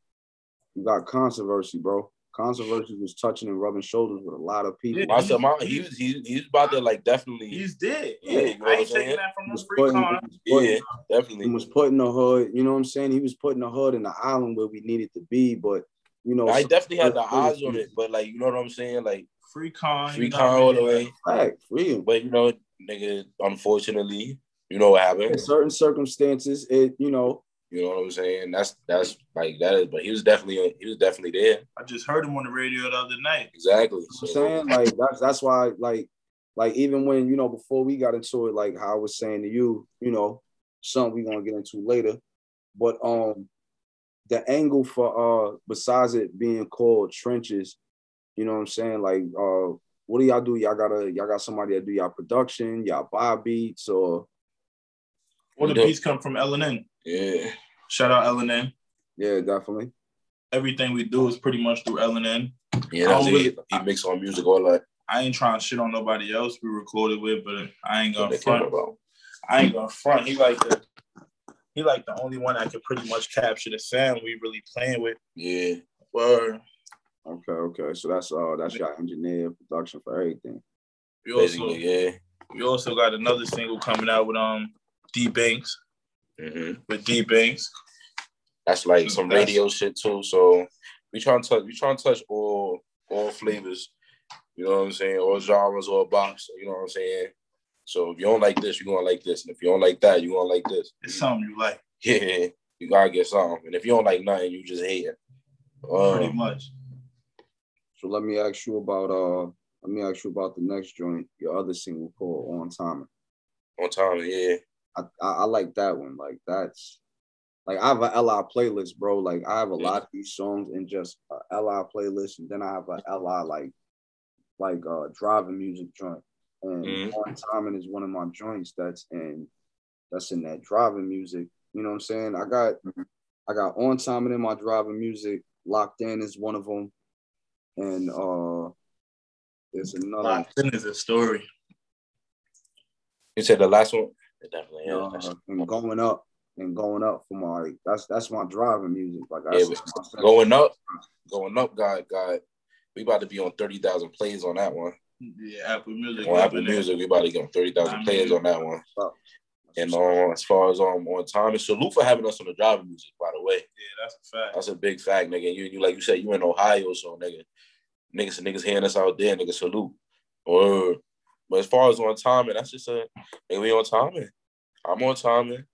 you got controversy, bro. Controversy was touching and rubbing shoulders with a lot of people. Yeah, he, my, he, was he, he was about to like definitely. He's dead. Yeah, you know I ain't taking that from the free con. Yeah, definitely. He was putting the hood. You know what I'm saying? He was putting the hood in the island where we needed to be, but you know, I definitely had the eyes on it. But like, you know what I'm saying? Like free con, free con all the way. Right, free. But you know, nigga, unfortunately, you know what happened. In certain circumstances, it you know. You know what I'm saying? That's that's like that is, but he was definitely he was definitely there. I just heard him on the radio the other night. Exactly. You know I'm saying like that's that's why like like even when you know before we got into it, like how I was saying to you, you know, something we're gonna get into later. But um the angle for uh besides it being called trenches, you know what I'm saying? Like uh what do y'all do? Y'all gotta y'all got somebody that do y'all production, y'all buy beats or all the beats come from LNN. Yeah. Shout out LNN. Yeah, definitely. Everything we do is pretty much through LNN. Yeah, that's really, he, he makes our music all that. I ain't trying to shit on nobody else we recorded with, but I ain't gonna front. I ain't gonna front. He like the he like the only one that could pretty much capture the sound we really playing with. Yeah. Word. Okay, okay. So that's uh that's your engineer production for everything. We also yeah. We also got another single coming out with um D Banks. Mm-hmm. With D Banks. That's like some That's, radio shit too. So we trying to touch we trying to touch all all flavors. You know what I'm saying? All genres, all box. You know what I'm saying? So if you don't like this, you're gonna like this. And if you don't like that, you're gonna like this. It's something you like. Yeah, you gotta get something. And if you don't like nothing, you just hate it. Um, Pretty much. So let me ask you about uh let me ask you about the next joint, your other single called On Time. On Time, yeah. I, I, I like that one. Like that's like I have a LI playlist, bro. Like I have a lot of these songs in just a LI playlist, and then I have a LI like like uh driving music joint. And mm-hmm. on timing is one of my joints that's in that's in that driving music. You know what I'm saying? I got mm-hmm. I got on timing in my driving music. Locked in is one of them, and uh there's another. Locked in is a story. You said the last one. It definitely is. Uh, and going up and going up for my that's that's my driving music. Like I yeah, going up, going up got got We about to be on thirty thousand plays on that one. Yeah, Apple Music. On Apple Music, we about to get on thirty thousand plays on that one. And um, as far as um on time, and salute for having us on the driving music. By the way, Yeah, that's a fact. that's a big fact, nigga. You you like you said, you in Ohio, so nigga, niggas and niggas hearing us out there, nigga. Salute. Or, but as far as on timing, that's just a. We on timing. I'm on timing.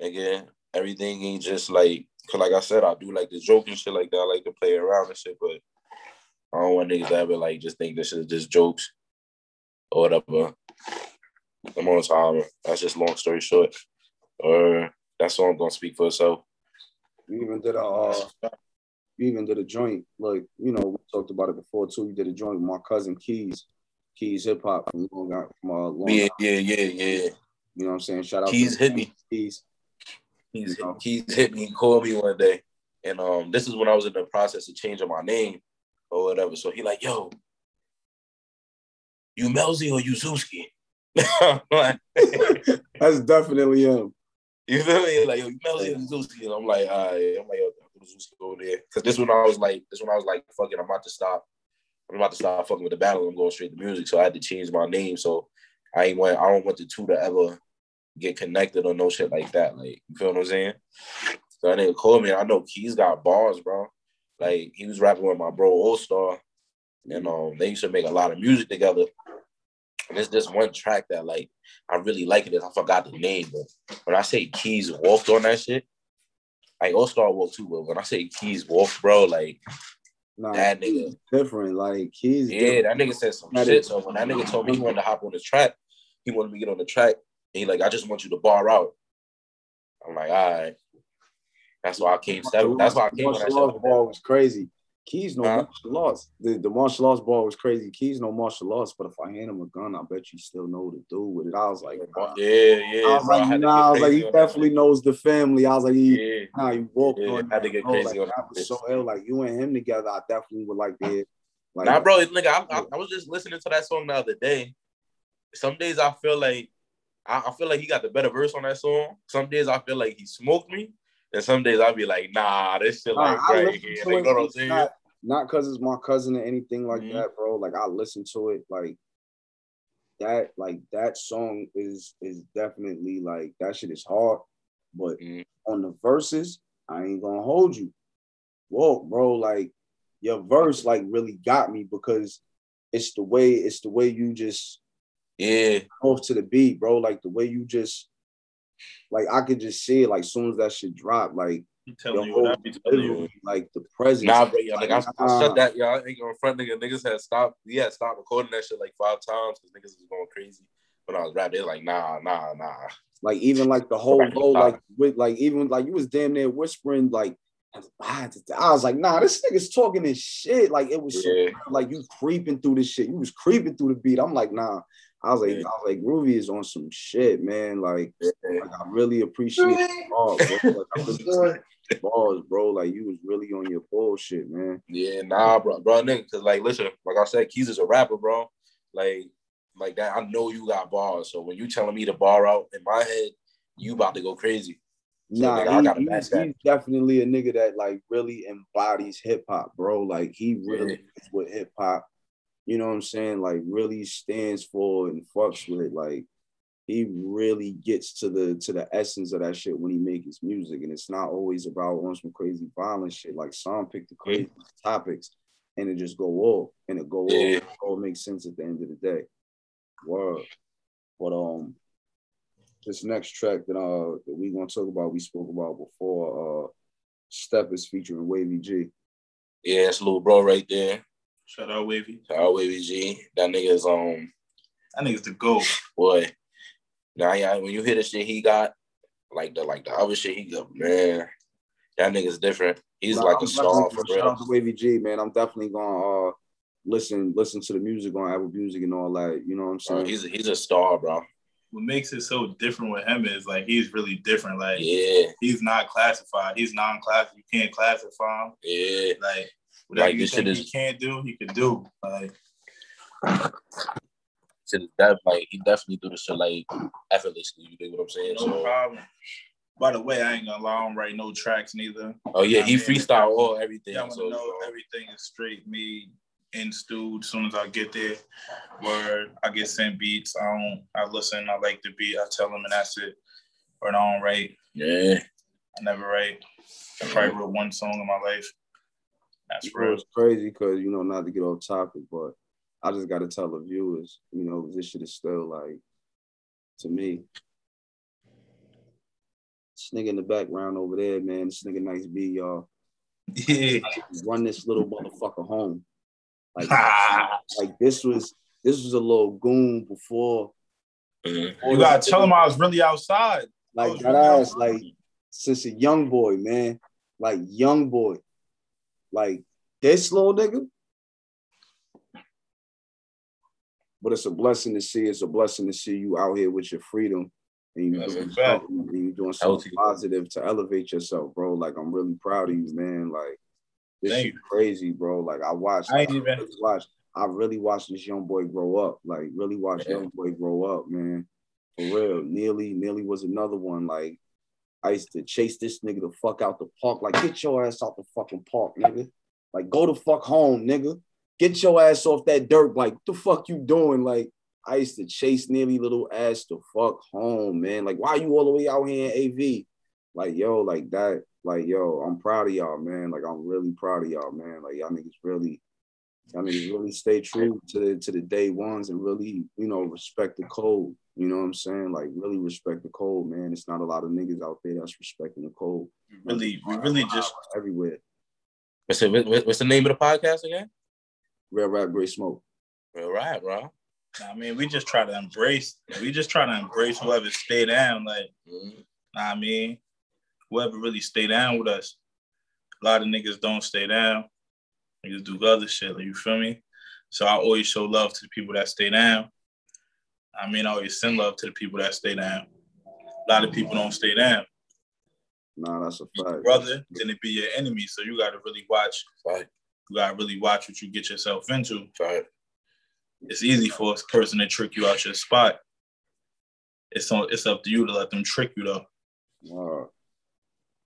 Again, everything ain't just like. Cause like I said, I do like the joke and shit like that. I like to play around and shit, but I don't want niggas to ever like just think this is just jokes or whatever. I'm on timing. That's just long story short. Or I'm gonna speak for itself. You even did a uh, you even did a joint like you know we talked about it before too. You did a joint with my cousin Keys, Keys Hip Hop from Long Island. From, uh, Long Yeah, Island. yeah, yeah, yeah. You know what I'm saying? Shout out Keys hit me. Keys. You know? he's hit me, called me one day, and um, this is when I was in the process of changing my name or whatever. So he like, yo, you Melzy or you Zuski? Like, That's definitely him. you feel me? Like, yo, you Melzy or Zuski? And I'm like, all right. I'm like, yo, Zuski over there. Cause this one I was like, this one I was like, fucking, I'm about to stop. I'm about to stop fucking with the battle. I'm going straight to music. So I had to change my name. So I ain't want, I don't want the two to ever get connected or no shit like that. Like, you feel what I'm saying? So that nigga called me. I know Keys got bars, bro. Like he was rapping with my bro All Star, and um, they used to make a lot of music together. And it's this one track that like I really like it. I forgot the name, but when I say Keys walked on that shit, like All Star walked too. But when I say Keys walked, bro, like Nah, That nigga. different. Like Keys. yeah, that nigga said some That shit. is- So when that nigga told me he wanted to hop on the track, he wanted me to get on the track. And he like, I just want you to bar out. I'm like, all right. That's why I came seven. That's why I came that martial arts seven. ball was crazy. Keys no Huh? martial arts. The, the martial arts ball was crazy. Keys no martial arts, but if I hand him a gun, I bet you still know what to do with it. I was like, nah. Yeah, yeah. I was bro, like, to nah, I was like, he that definitely knows the family. I was like, he, Yeah. nah, you walked Yeah, on had to get crazy Like, on that was so ill. Like you and him together, I definitely would like to. Like, Nah, bro, nigga, I, I, I was just listening to that song the other day. Some days I feel like I, I feel like he got the better verse on that song. Some days I feel like he smoked me, and some days I'll be like, nah, this shit like I right here. Like, you know what I'm saying? not because it's my cousin or anything like Mhm. that, bro. Like I listen to it, like that, like that song is is definitely like that shit is hard. But Mhm. on the verses, I ain't gonna hold you. Whoa, bro, like your verse like really got me because it's the way it's the way you just Yeah, off to the beat, bro. Like the way you just like I could just see it like soon as that shit dropped, like You telling you what I whole be telling you. like the presence. nah, bro, yeah, like I, I shut that. Y'all ain't gonna front nigga. Niggas had stopped. We had stopped recording that shit like five times because niggas was going crazy. When I was rapping, they're like, nah, nah, nah. Like even like the whole Right. low, like with like even like you was damn near whispering like I was like, nah, this nigga's talking this shit. Like it was so, like you creeping through this shit. You was creeping through the beat. I'm like, nah. I was like, Yeah. I was like, Groovy is on some shit, man. Like, Yeah. like I really appreciate the bars, bro. Like, I really appreciate the bars, bro. Like you was really on your bullshit, man. Yeah, nah, bro, bro, nigga. Cause like, listen, like I said, Keys is a rapper, bro. Like, like that. I know you got balls. So when you telling me to bar out in my head, you about to go crazy. So, Nah, nigga, I he- gotta he- he's definitely a nigga that like really embodies hip hop, bro. Like he really is with hip hop. You know what I'm saying? Like really stands for and fucks with. Like he really gets to the to the essence of that shit when he makes his music, and it's not always about on some crazy violent shit. Like some pick the crazy topics and it just go off and it go Yeah. off. It all makes sense at the end of the day. Word. But um, this next track that uh that we gonna talk about, we spoke about before. Uh, Step is featuring Wavy G. Yeah, it's little bro right there. Shout out Wavy. Shout out Wavy G. That nigga's is um That nigga's the GOAT. boy. Now yeah, when you hear the shit he got, like the like the other shit he got, man, that nigga's different. He's Nah, like I'm a star for definitely- Shout out real. to Wavy G, man. I'm definitely gonna uh listen listen to the music on Apple Music and all that. You know what I'm Bro, saying? he's a, he's a star, bro. What makes it so different with him is like he's really different. Like Yeah, he's not classified. He's non-class. You can't classify him. yeah. Like whatever Like, you this shit he can't do, he can do. Like To the depth, like he definitely do the shit like effortlessly. You dig what I'm saying? no So, problem. By the way, I ain't gonna lie, I don't write no tracks neither. oh yeah, he I mean, freestyle all everything. I so, know everything is straight me. in studio. As soon as I get there, where I get sent beats, I don't. I listen. I like the beat. I tell them, and that's it. Or I don't write. Yeah. I never write. I probably wrote one song in my life. That's real. It's crazy because you know not to get off topic, but I just got to tell the viewers, you know, this shit is still like to me. This nigga in the background over there, man. This nigga nice B, y'all. Yeah. Run this little motherfucker home. Like, like this was this was a little goon before. You gotta tell him I was really outside. Like that really ass, outside. like since a young boy, man. Like young boy. Like this little nigga. But it's a blessing to see. It's a blessing to see you out here with your freedom and you That's doing a something, and you doing something Healthy. positive to elevate yourself, bro. Like I'm really proud of you, man. Like this Thank shit crazy, bro. Like I watched, I ain't like, even- really watched. I really watched this young boy grow up. Like really watched Yeah. young boy grow up, man. For real. Nearly, nearly was another one. Like I used to chase this nigga the fuck out the park. Like get your ass out the fucking park, nigga. Like go the fuck home, nigga. Get your ass off that dirt. Like the fuck you doing? Like I used to chase nearly little ass the fuck home, man. Like why you all the way out here in AV? Like yo, like that. Like yo, I'm proud of y'all, man. Like I'm really proud of y'all, man. Like y'all niggas really, y'all niggas really stay true to the to the day ones and really, you know, respect the code. You know what I'm saying? Like really respect the code, man. It's not a lot of niggas out there that's respecting the code really, we really just everywhere. What's the, what- what's the name of the podcast again? Real rap, great smoke. Real right, bro. I mean, we just try to embrace. We just try to embrace whoever stay down. Like, Mhm. I mean, whoever really stay down with us. A lot of niggas don't stay down. Niggas do other shit. Like, you feel me? So I always show love to the people that stay down. I mean, I always send love to the people that stay down. A lot of people don't stay down. Nah, that's a fact. Brother, then it be your enemy. So you got to really watch. Right, You got to really watch what you get yourself into. right. it's easy for a person to trick you out your spot. It's on, it's up to you to let them trick you though. All right.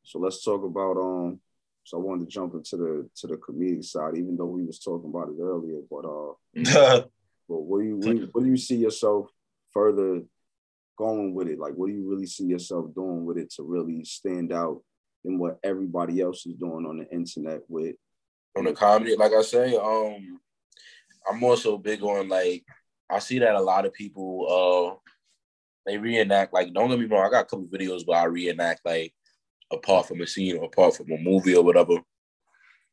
So let's talk about um. So I wanted to jump into the to the comedic side, even though we was talking about it earlier. But uh, but what do you what do you, what do you see yourself further going with it? Like, what do you really see yourself doing with it to really stand out in what everybody else is doing on the internet with? on the comedy, like I say, um, I'm also big on like I see that a lot of people uh they reenact like don't get me wrong, I got a couple videos where I reenact like apart from a scene or apart from a movie or whatever.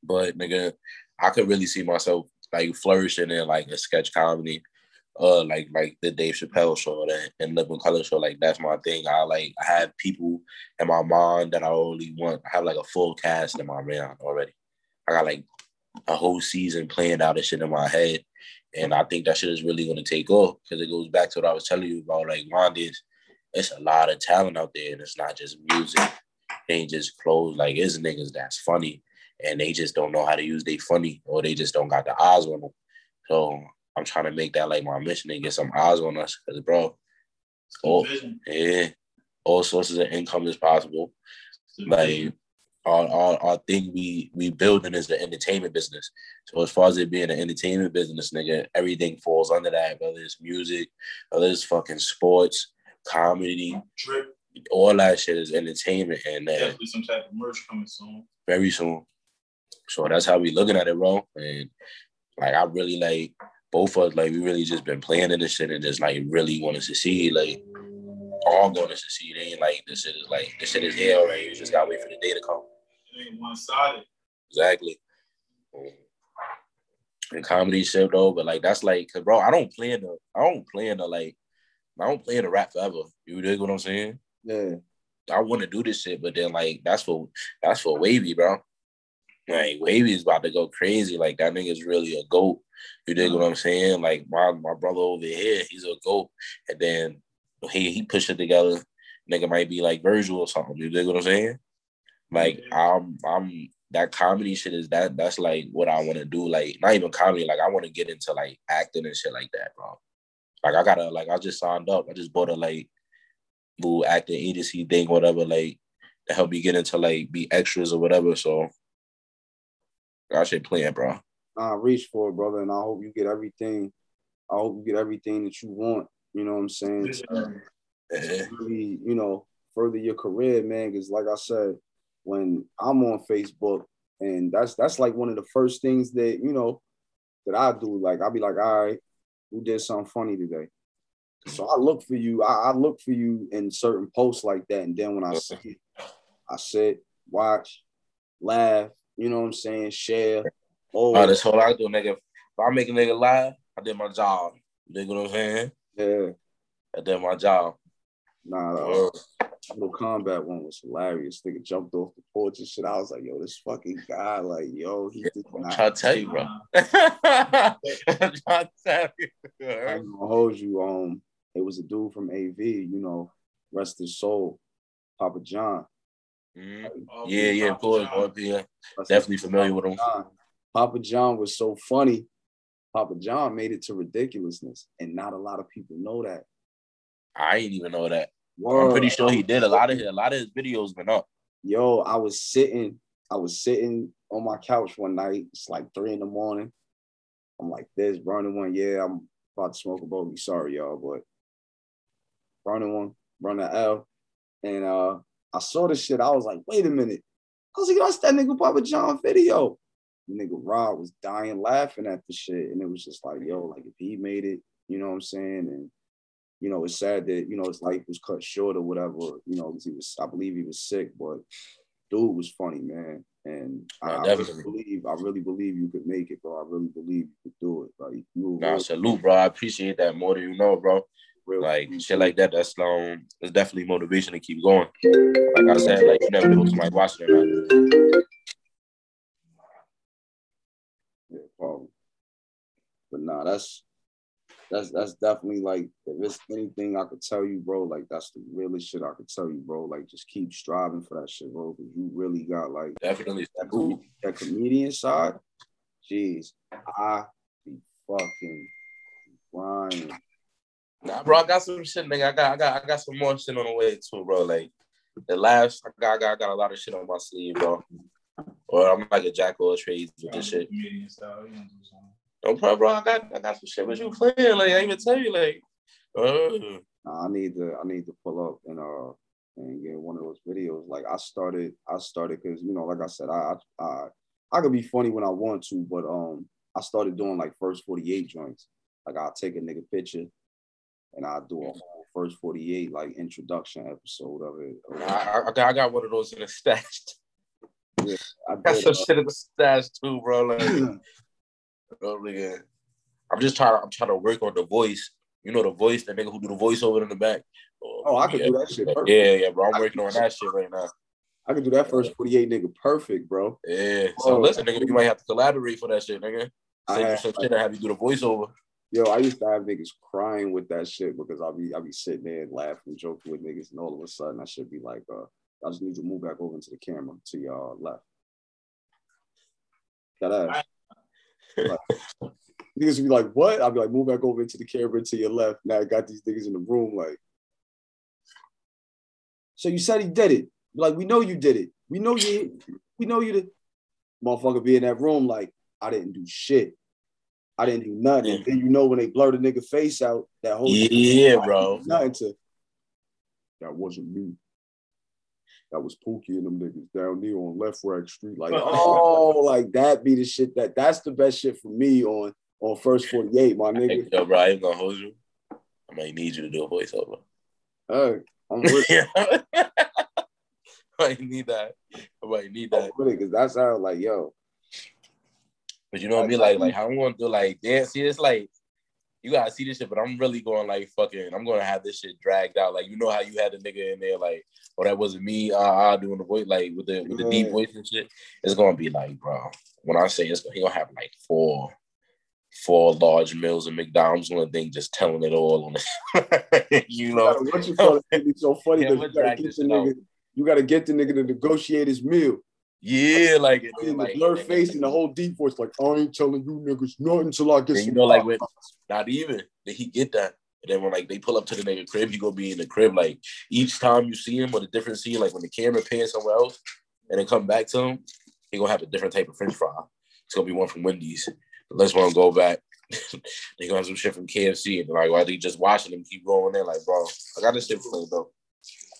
But nigga, I could really see myself like flourishing in like a sketch comedy, uh like like the Dave Chappelle show the In Living Color show. Like that's my thing. I like I have people in my mind that I only want. I have like a full cast in my mind already. I got like a whole season planned out and shit in my head. And I think that shit is really gonna take off because it goes back to what I was telling you about like Wanda's. It's a lot of talent out there, and it's not just music. It ain't just clothes. Like it's niggas that's funny, and they just don't know how to use they funny, or they just don't got the eyes on them. So I'm trying to make that like my mission and get some eyes on us, because bro, Vision. yeah, all sources of income is possible like our, our our thing we we building is the entertainment business. So as far as it being an entertainment business, nigga, everything falls under that. Whether it's music, whether it's fucking sports, comedy, drip. all that shit is entertainment, and uh, Definitely some type of merch coming soon. very soon. So that's how we looking at it, bro. And like I really like both of us, like we really just been playing in this shit and just like really want to succeed. Like all going to succeed. It ain't like this shit is like this shit is here already. You just gotta wait for the day to come. It ain't one sided. Exactly. And comedy shit though, but like that's like, cause bro, I don't plan to, I don't plan to like, I don't plan to rap forever. You dig what I'm saying? Yeah, I want to do this shit, but then like that's for that's for wavy, bro. Like wavy is about to go crazy. Like that nigga's really a goat. You dig what uh-huh. I'm saying? Like my my brother over here, he's a goat, and then he he pushed it together. Nigga might be like Virgil or something. You dig what I'm saying? Like I'm I'm that comedy shit is that that's like what I want to do. Like not even comedy. Like I want to get into like acting and shit like that, bro. Like I gotta like I just signed up. I just bought a like little acting agency thing, whatever, like to help me get into like be extras or whatever. So I should plan, bro. I reach for it, brother, and I hope you get everything. I hope you get everything that you want. You know what I'm saying? To Yeah. really, you know, further your career, man. Because like I said, when I'm on Facebook, and that's that's like one of the first things that you know that I do. Like I'll be like, all right, who did something funny today? So I look for you. I, I look for you in certain posts like that, and then when I see it, I sit, watch, laugh. You know what I'm saying? Share. Oh, Oh, that's all I do, nigga. If I make a nigga laugh, I did my job. You know what I'm saying? yeah. I did my job. Nah, uh, Mortal Kombat one was hilarious. Nigga jumped off the porch and shit. I was like, yo, this fucking guy, like, yo, he did I'm not. trying to tell you, bro. I'm trying to tell you. I ain't gonna hold you. Um, it was a dude from AV, you know, rest his soul, Papa John. Mhm. Oh, Yeah, course, boy. Yeah, definitely his familiar with him. John. Papa John was so funny. Papa John made it to ridiculousness, and not a lot of people know that. I didn't even know that. I'm pretty sure he did a lot of a lot of his videos been up. Yo, I was sitting, I was sitting on my couch one night. It's like three in the morning. I'm like this, burning one. Yeah, I'm about to smoke a bogey. Sorry, y'all, but burning one, burning L. And uh I saw this shit. I was like, wait a minute. I was like, that's that nigga Papa John video. The nigga Rob was dying laughing at the shit. And it was just like, yo, like if he made it, you know what I'm saying? And you know, it's sad that, you know, his life was cut short or whatever, you know, because he was, I believe he was sick, but dude was funny, man. And I, Nah, I really believe, I really believe you could make it, bro. I really believe you could do it. Like you Nah, salute, bro. I appreciate that more than you know, bro. Real Like shit like that. That's um, it's definitely motivation to keep going. Like I said, like you never know what somebody watching or not. Yeah, probably. But nah, that's that's that's definitely like if it's anything I could tell you, bro, like that's the realest shit I could tell you, bro. Like just keep striving for that shit, bro. Cause you really got like Definitely that, com- that comedian side. Jeez, I be fucking crying. Nah, bro, I got some shit, nigga. I got, I got, I got some more shit on the way too, bro. Like the last, I got, I got, I got a lot of shit on my sleeve, bro. Or I'm like a jack of all trades with this shit. No problem, bro. I got, I got some shit. What you playing? Like I even tell you, like, uh, I need to I need to pull up and uh and get one of those videos. Like I started I started because you know like I said I I I, could be funny when I want to, but um I started doing like first 48 joints. Like I'll take a nigga picture and I'll do a whole first 48 like introduction episode of it. I, I, got, I got one of those in the stash. I got did, some uh, shit in the stash too, bro. Like, oh. I'm just trying. I'm trying to work on the voice. You know the voice, the nigga who do the voiceover in the back. Oh, I could do that shit perfect. Yeah, yeah, bro. I'm I working on that shit right now. I could do that first 48 nigga perfect, bro. Yeah. So Oh. listen, nigga, you might have to collaborate for that shit, nigga. I you some like, shit and have you do the voiceover. Yo, I used to have niggas crying with that shit because I'll be I'll be sitting there and laughing, joking with niggas, and all of a sudden I should be like, uh, I just need to move back over into the camera to your left. That ass. Like, niggas would be like, what? I'll be like, move back over into the camera to your left. Now I got these niggas in the room, like. So you said he did it. Like, we know you did it. We know you we know you did motherfucker be in that room like I didn't do shit. I didn't do nothing. And then you know when they blur the nigga face out, that whole Yeah, bro. nothing to that wasn't me. That was Pookie and them niggas down there on Left Rack Street. Like, oh. oh, like that be the shit that that's the best shit for me on on first 48, my nigga. Yo, bro, I ain't gonna hold you. I might need you to do a voiceover. Hey, I'm with, I might need that. I might need that. because that sounds like yo. But you know what I mean? Like, like how I'm gonna do like dance. See, it's like you gotta see this shit, but I'm really going like fucking. I'm gonna have this shit dragged out. Like you know how you had the nigga in there, like, oh that wasn't me. Uh, uh doing the voice like with the with the deep voice and shit. It's gonna be like, bro. When I say it's he gonna have like four. Four large meals and McDonald's on the thing, just telling it all on it. you know, What you call it? Be so funny Yeah, because you gotta get the nigga. You gotta get the nigga to negotiate his meal. Yeah, like, In the like blur face and the whole deep voice, like I ain't telling you niggas nothing until I get And you know, like pop." with not even did he get that. And then when like they pull up to the nigga crib, he gonna be in the crib. Like each time you see him with a different scene, like when the camera pans somewhere else and then come back to him, he gonna have a different type of French fry. It's gonna be one from Wendy's. Let's want to go back. they gonna have some shit from KFC and like why they just watching them keep going there? Like, bro, I got this shit played though.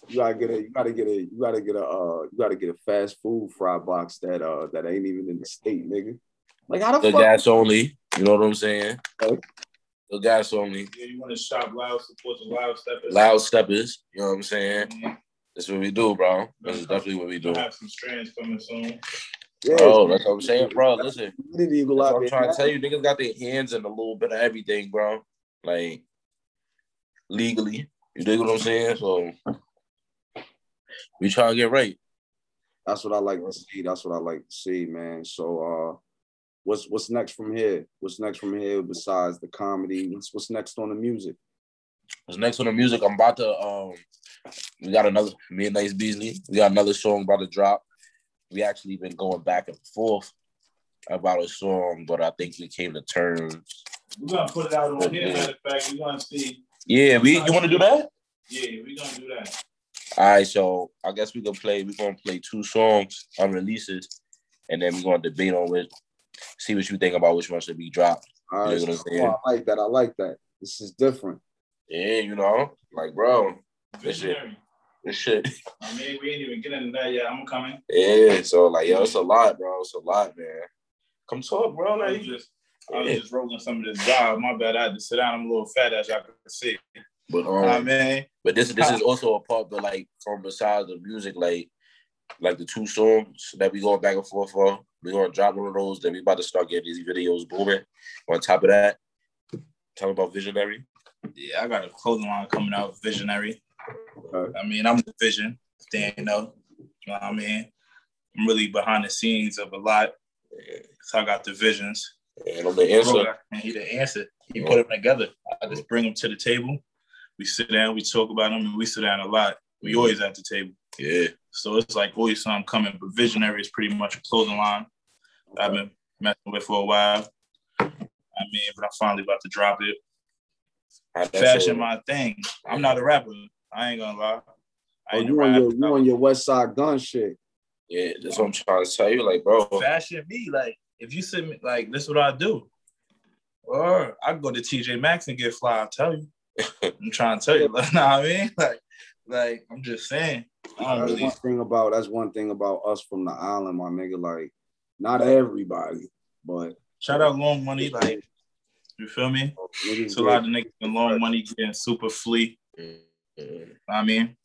You gotta get a, you gotta get a, you gotta get a, uh, you gotta get a fast food fry box that, uh, that ain't even in the state, nigga. Like how the, The fuck? gas only. You know what I'm saying? Okay. The gas only. Yeah, you want to shop loud, support the loud steppers. Loud steppers. You know what I'm saying? Mhm. That's what we do, bro. That's definitely what we do. We'll have some strands coming soon. Yeah, Oh, that's what I'm saying, bro. Listen. community eagle That's out what I'm there. trying to tell you. Niggas got their hands in a little bit of everything, bro. Like legally. You dig what I'm saying? So we try to get right. That's what I like to see. That's what I like to see, man. So uh what's what's next from here? What's next from here besides the comedy? What's what's next on the music? What's next on the music? I'm about to um we got another me and Nice Beasley. We got another song about to drop. We actually been going back and forth about a song, but I think we came to terms. We're gonna put it out on here. Matter of fact, we're gonna see. Yeah, we you wanna do that? Yeah, we're gonna do that. All right, so I guess we can play. We're gonna play two songs on releases, and then we're gonna debate on which, see what you think about which one should be dropped. All right, You know what I'm so? I like that. I like that. This is different. Yeah, you know, like bro, this shit, this shit. I mean, we ain't even getting into that yet. I'm coming. Yeah, so like yo, it's a lot, bro. It's a lot, man. Come talk, bro. I was Like, just, I was just rolling some of this job. My bad. I had to sit down. I'm a little fat, as y'all can see. But um, I mean, But this this is also a part, but like from besides the music, like like the two songs that we going back and forth for. We gonna drop one of those. Then we about to start getting these videos booming. On top of that, tell me about Visionary. yeah, I got a clothing line coming out. Visionary. Okay. I mean, I'm the vision. They ain't know. You know what I mean? I'm really behind the scenes of a lot. So I got the visions. And I'm the answer. And he the answer. He put them together. I just bring them to the table. We sit down, we talk about them, and we sit down a lot. We mm-hmm. always at the table. Yeah, So it's like always something coming. But Visionary is pretty much a clothing line I've been messing with for a while. I mean, but I'm finally about to drop it. I- Fashion my thing. I'm not a rapper. I ain't gonna lie. I Oh, ain't a you on your you on your Westside Gunn shit. Yeah, that's what I'm trying to tell you. Like, bro, fashion me. Like, if you send me, like, this is what I do. Or I go to TJ Maxx and get fly. I'll tell you. I'm trying to tell you. Like, know what I mean? Like, like I'm just saying. That's really. one thing about that's one thing about us from the island, my nigga. Like, not everybody, but Shout out Long Money. Like, you feel me? It's a lot of niggas in Long Money getting super flea. Mm, Know what I mean,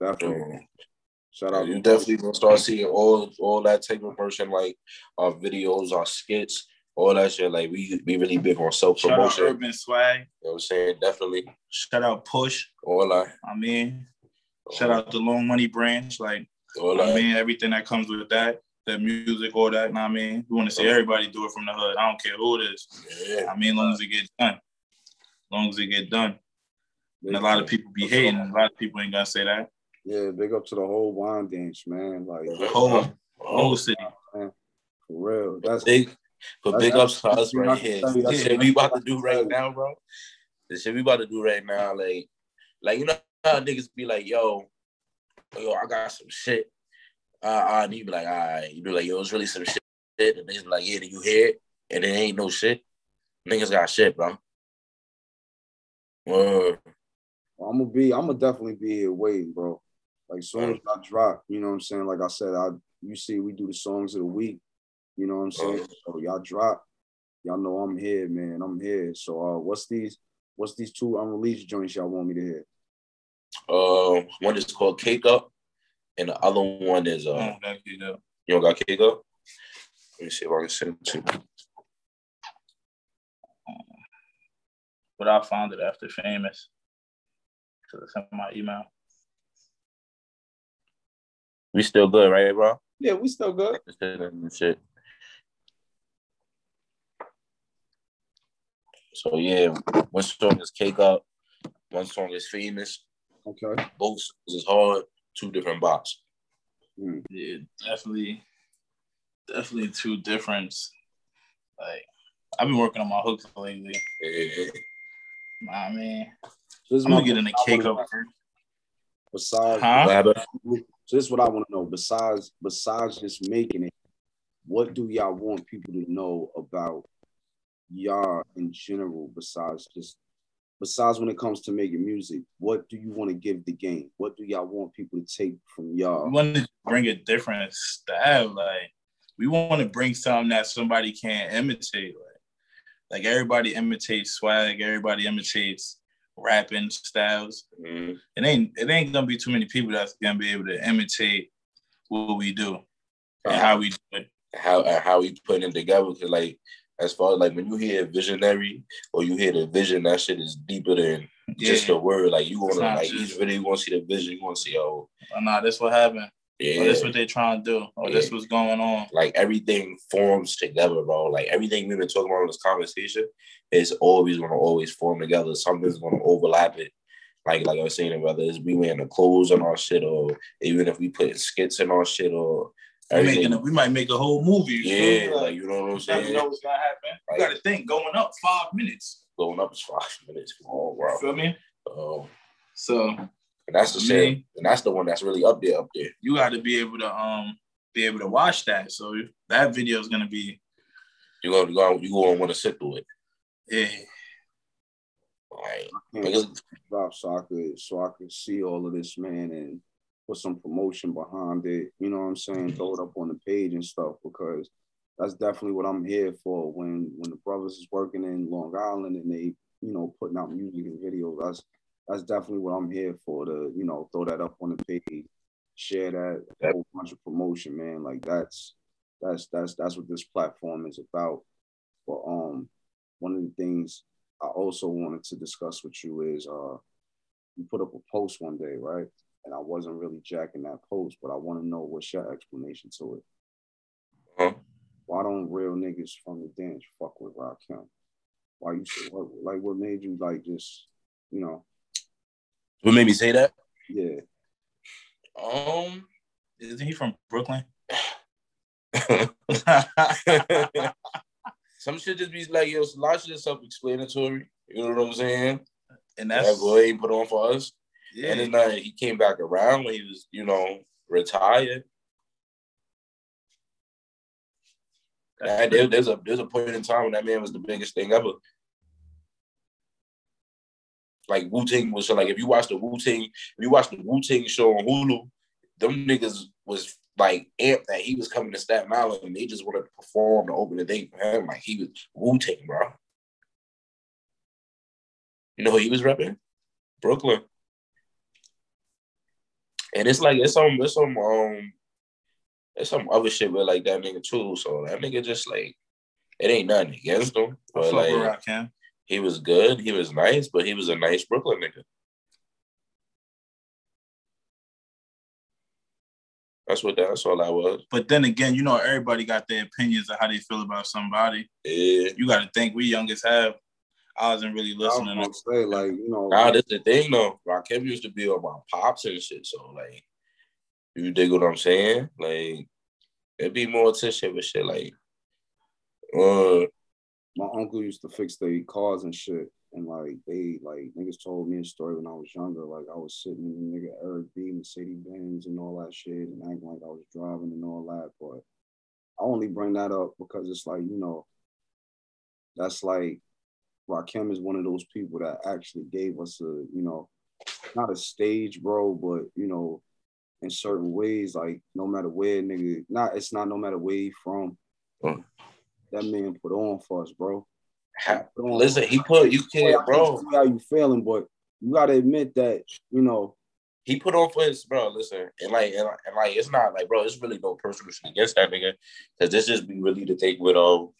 definitely. Shout out you definitely gonna start seeing all all that type of person, like our videos, our skits, all that shit. Like we we really big on self shout out promotion. You know Urban Swag. what I'm saying? Definitely. Shout out Push. All that. I mean, shout out the Long Money branch. Like, all I mean, everything that comes with that, that music, all that. Know what I mean, we want to see everybody do it from the hood. I don't care who it is. Yeah. I mean, as long as it gets done. As long as it get done. And a lot of people be hating. A lot of people ain't gonna say that. Yeah, big up to the whole Wyandanch, man. Like The whole whole city. Man. for real. That's big for That's- big ups to us right here. The shit we about to do right now, bro. The shit we about to do right now, like, like you know how niggas be like, yo, yo, I got some shit. Uh, uh, and you be like, all right, you be like, yo, it's really some shit. And niggas be like, yeah, did you hear it? And it ain't no shit. Niggas got shit, bro. Word. I'm gonna be, I'm gonna definitely be here waiting, bro. Like soon as I drop, you know what I'm saying? Like I said, I you see we do the songs of the week, you know what I'm saying? So y'all drop, y'all know I'm here, man. I'm here. So uh what's these what's these two unreleased joints y'all want me to hear? Uh, one is called Cake Up, and the other one is uh, Oh, thank you, though. you don't got Cake Up. Let me see if I can send it to you. But I found it after famous. So it's in my email. We still good, right, bro? Yeah, we still good. Just sending shit. So yeah, one song is Cake Up, one song is Famous. Okay. Both songs is hard. Two different box. Hmm. Yeah, definitely, definitely two different. Like, I've been working on my hooks lately. Yeah. Nah, I mean, So this is I'm gonna get in the cake up. Besides, Huh? So this is what I want to know. Besides, besides just making it, what do y'all want people to know about y'all in general, besides just besides when it comes to making music, what do you want to give the game? What do y'all want people to take from y'all? We want to bring a different style. Like we want to bring something that somebody can't imitate. Like, like everybody imitates swag. Everybody imitates rapping styles. Mhm. It ain't it ain't gonna be too many people that's gonna be able to imitate what we do and how we do it. how how he putting it together. Cause like as far as like when you hear visionary or you hear the vision, that shit is deeper than just Yeah. a word. Like you wanna like just- each video you wanna see the vision, you wanna see oh Oh, nah, that's what happened. yeah. Oh, that's what they trying to do. Oh, this Yeah. what's going on. like everything forms together, bro. Like everything we've been talking about in this conversation is always gonna always form together. Something's gonna overlap it. Like like I was saying, whether it's we wearing the clothes on our shit or even if we put skits in our shit or everything. making a, we might make a whole movie. you feel me? yeah, like you know what I'm saying. you saying? know what's gonna happen. Like- you gotta think going up five minutes. Going up is five minutes. Come on, bro. You feel me? Um, So and that's the Me? shit. And that's the one that's really up there, up there. you got to be able to um be able to watch that. So that video is gonna be You gonna you gonna you gonna want to sit through it. yeah. Like, Can't niggas, drop so I could so I could see all of this, man, and put some promotion behind it. You know what I'm saying? Throw it up on the page and stuff because that's definitely what I'm here for. When when the brothers is working in Long Island and they, you know, putting out music and videos, that's that's definitely what I'm here for. To you know, throw that up on the page, share that whole bunch of promotion, man. Like that's that's that's that's what this platform is about. But um, one of the things I also wanted to discuss with you is uh you put up a post one day, right? And I wasn't really jacking that post, but I want to know what's your explanation to it. huh? Why don't real niggas from the dance fuck with Rakim? Why you what like what made you like just, you know, What made me say that? yeah. Um, Isn't he from Brooklyn? some shit just be like yo, a lot of shit is self-explanatory. You know what I'm saying? and That's that's what he put on for us. Yeah. And then he came back around when he was, you know, retired. That- there- there's a there's a point in time when that man was the biggest thing ever. Like Wu Tang was so like if you watch the Wu Tang, if you watch the Wu Tang show on Hulu, them niggas was like amped that he was coming to Staten Island and they just wanted to perform to open the day for him. Like he was Wu Tang, bro. You know who he was repping? Brooklyn. And it's like it's some it's some um it's some other shit with like that nigga too. So that nigga just like it ain't nothing against him. But like Rakim. he was good, he was nice, but he was a nice Brooklyn nigga. That's what that's all I was. But then again, you know, everybody got their opinions of how they feel about somebody. Yeah. You got to think we youngest have. I wasn't really I was listening. gonna To, say, like, you know, Nah, that's the thing though. Rakim used to be on my pops and shit. So like you dig what I'm saying? Like it'd be more attention with shit like uh my uncle used to fix their cars and shit. And like they like niggas told me a story when I was younger. Like I was sitting in the nigga Eric B, Mercedes Benz and all that shit and acting like I was driving and all that. But I only bring that up because it's like, you know, that's like Rakim is one of those people that actually gave us a, you know, not a stage, bro, but you know, in certain ways, like no matter where nigga, not it's not no matter where he from. Mm. That man put on for us, bro. listen, he put you can't bro. how you feeling, but you gotta admit that you know He put on for his bro, listen, and like and, and like it's not like bro, it's really no personal shit against that nigga. Cause this just be really the take with um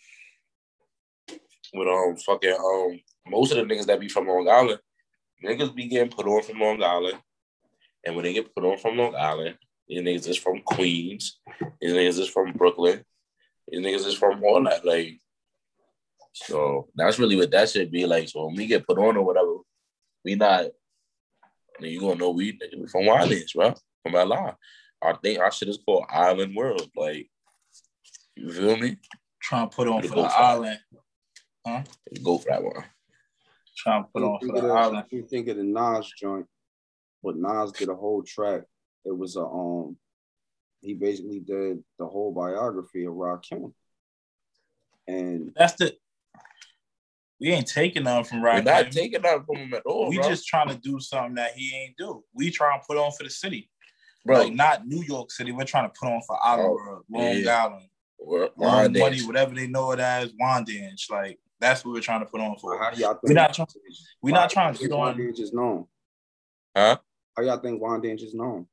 with um fucking um most of the niggas that be from Long Island, niggas be getting put on from Long Island. And when they get put on from Long Island, these niggas is from Queens, these niggas is from Brooklyn, these niggas is from all that. Like, so that's really what that should be like. So when we get put on or whatever, we not, I mean, you gonna know we, we from Islands, bro, from LA. Our thing, our shit is called Island World. Like, you feel me? trying to put on for the it. Island. Go for that one. Trying to put on you for think, the island. you think of the Nas joint, but Nas did a whole track. It was a um, he basically did the whole biography of Rakim, and That's the We ain't taking nothing from We're not taking that from him at all, we bro. just trying to do something that he ain't do. We trying to put on for the city. bro. Like not New York City. We're trying to put on for Island Oh, Long yeah. Island, we're, we're Long Money, whatever they know it as, Wyandanch. Like that's what we're trying to put on for. How do y'all think? We not trying- We Why- not trying to why get on. Wyandanch is known. Huh? How y'all think Wyandanch is known?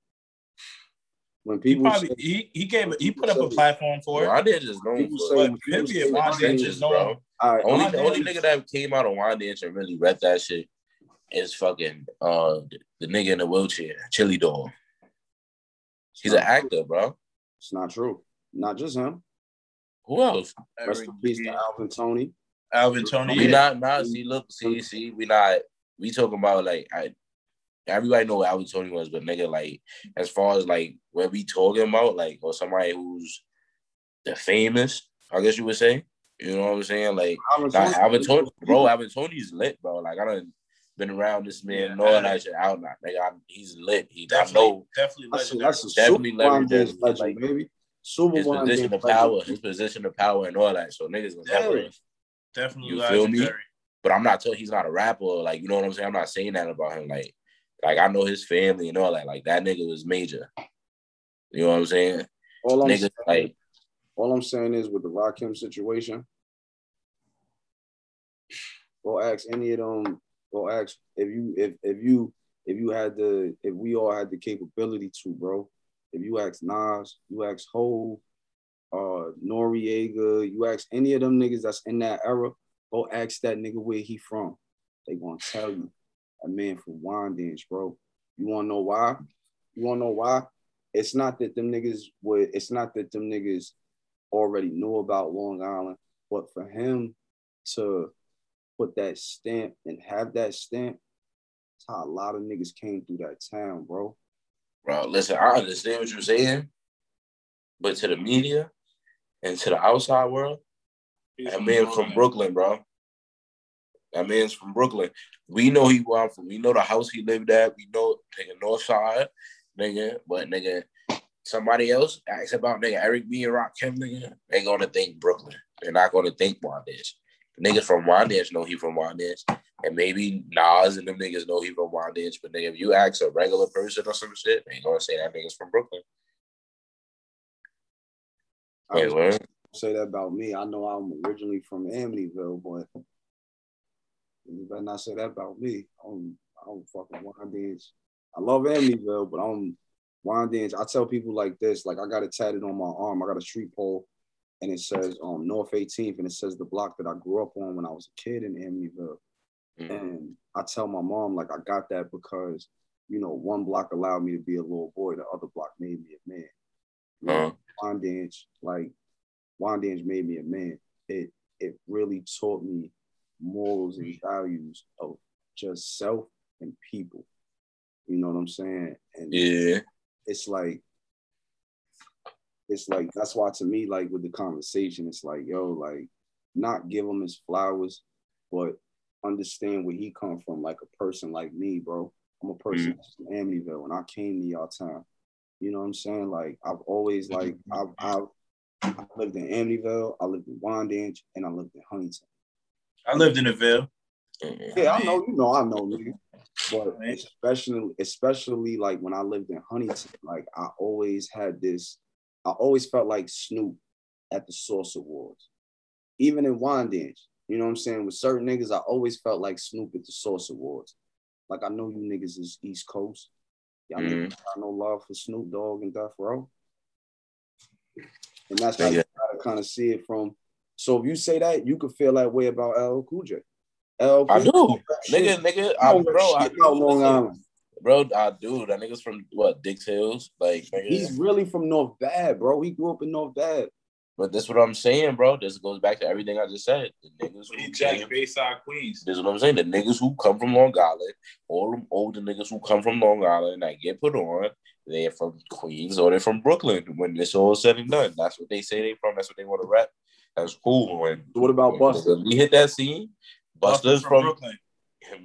When He people probably say, he, he gave he put up a platform for it. Well, I did just know People for say- it. But period, say Wyandanch Wyandanch, is known. bro. Only Wyandanch the only nigga that came out of Wyandanch and really read that shit is fucking uh the, the nigga in the wheelchair, Chili Dog. He's an actor, bro. It's not true. Not just him. Who else? Rest in peace to Alvin Tony. Alvin Tony. We not not see look see see we not we talking about like I everybody know what Alvin Tony was, but nigga like as far as like what we talking about like or somebody who's the famous, I guess you would say. You know what I'm saying? Like Alvin Nah, Tony- Alvin Tony, bro, Alvin Tony's lit, bro. Like I don't been around this man, Yeah, know all I- that shit out now. Nigga, I, he's lit. He, I Definitely, know definitely That's a, that's a Definitely super Wyandanch legendary, legend, like, baby. Super his position of legend. power, his position of power, and all that. So niggas gonna never. Yeah. Definitely You feel me? But I'm not telling he's not a rapper. Like you know what I'm saying. I'm not saying that about him. Like, like I know his family and all that. Like that nigga was major. You know what I'm saying? All I'm, Niggas saying, like all I'm saying is with the Rakim situation, go ask any of them. Go ask if you if if you if you had the if we all had the capability to, bro. If you ask Nas, you ask Hove, uh, Noriega, you ask any of them niggas that's in that era, go ask that nigga where he from. They gonna tell you, a man from Wyandanch, bro. You wanna know why? You wanna know why? It's not that them niggas would. It's not that them niggas already knew about Long Island, but for him to put that stamp and have that stamp, that's how a lot of niggas came through that town, bro. bro, listen, I understand what you're saying, but to the media and to the outside world, He's that man from Brooklyn, bro. That man's from Brooklyn. We know he where I'm from. We know the house he lived at. We know nigga North Side, nigga. But nigga, somebody else asks about nigga Eric B and Rakim, nigga. They gonna think Brooklyn. They're not gonna think Wyandanch. Niggas from Wyandanch know he from Wyandanch. And maybe Nas and them niggas know he from Wyandanch. But nigga, if you ask a regular person or some shit, they gonna say that nigga's from Brooklyn. I Wait, was what? gonna say that about me. I know I'm originally from Amityville, but you better not say that about me. I'm I'm fucking Wyandanch. I love Amityville, but I'm Wyandanch. I tell people like this, like I got it tatted on my arm. I got a street pole and it says um North 18th and it says the block that I grew up on when I was a kid in Amityville. Mm. And I tell my mom like I got that because you know one block allowed me to be a little boy, the other block made me a man. You know, Wyandanch, like Wyandanch made me a man. It it really taught me morals and values of just self and people. You know what I'm saying? And yeah. it's like it's like that's why to me, like with the conversation, it's like, yo, like not give him his flowers, but understand where he come from, like a person like me, bro. I'm a person mm-hmm. from Amityville and I came to y'all town. You know what I'm saying? Like I've always like I've, I've I lived in Amityville, I lived in Wyandanch, and I lived in Huntington. I lived in the Ville. Yeah, I know, you know, I know, nigga. But especially, especially like when I lived in Huntington, like I always had this, I always felt like Snoop at the Source Awards. Even in Wyandanch, you know what I'm saying? With certain niggas, I always felt like Snoop at the Source Awards. Like I know you niggas is East Coast. Y'all Mhm. got no love for Snoop Dogg and Death Row. And that's how Nigga. you kind of see it from. So if you say that, you could feel that way about LL Cool J. LL I do. Nigga, nigga, I, bro, I do. Long Island. Bro, I do. That nigga's from what, Dix Hills? Like, nigga. He's really from North Bad, bro. He grew up in North Bad. But that's what I'm saying, bro. This goes back to everything I just said. The niggas who He came, Jack Bayside Queens. this is what I'm saying. The niggas who come from Long Island, all them older niggas who come from Long Island that get put on, they're from Queens or they're from Brooklyn. When it's all said and done, that's what they say they from. That's what they want to rap. That's cool. When What about Buster? Busta? we hit that scene, Busta's from, Brooklyn.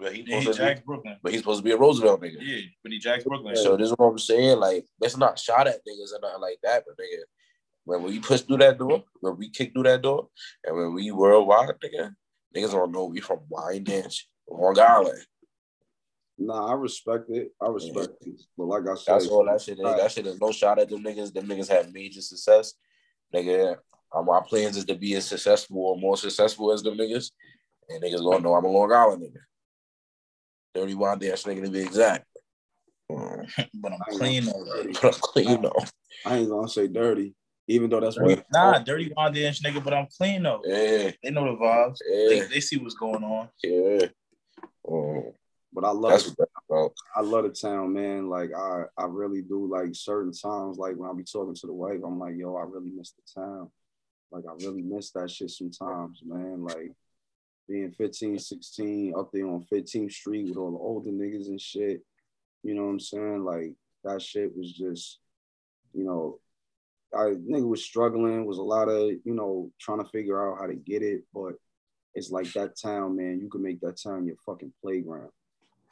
but he's Yeah, he supposed to be, Brooklyn. but he's supposed to be a Roosevelt nigga. Yeah, but he Jack's Brooklyn. So this is what I'm saying. Like, let's not shot at niggas and nothing like that. But nigga, when we push through that door, when we kick through that door, and when we worldwide, nigga, Niggas don't know we from Wyandanch, Long Island. Nah, I respect it. I respect it. But like I said, That's all that shit is. That shit is no shot at them niggas. Them niggas have major success. Nigga, my plans is to be as successful or more successful as them niggas. And niggas don't know I'm a Long Island nigga. 31 dance nigga to be exact. Mm. but I'm clean already. But I'm clean though. I ain't gonna say dirty, even though that's what. Nah, dirty one inch nigga, but I'm clean though. Yeah, They know the vibes. They, yeah, they see what's going on. yeah. Mm. But I love That's what that's about. I love the town, man. Like I, I really do. Like certain times, like when I be talking to the wife, I'm like, yo, I really miss the town. Like I really miss that shit sometimes, man. Like being 15, 16, up there on 15th Street with all the older niggas and shit. You know what I'm saying? Like that shit was just, you know, I nigga was struggling, was a lot of, you know, trying to figure out how to get it, but it's like that town, man. You can make that town your fucking playground.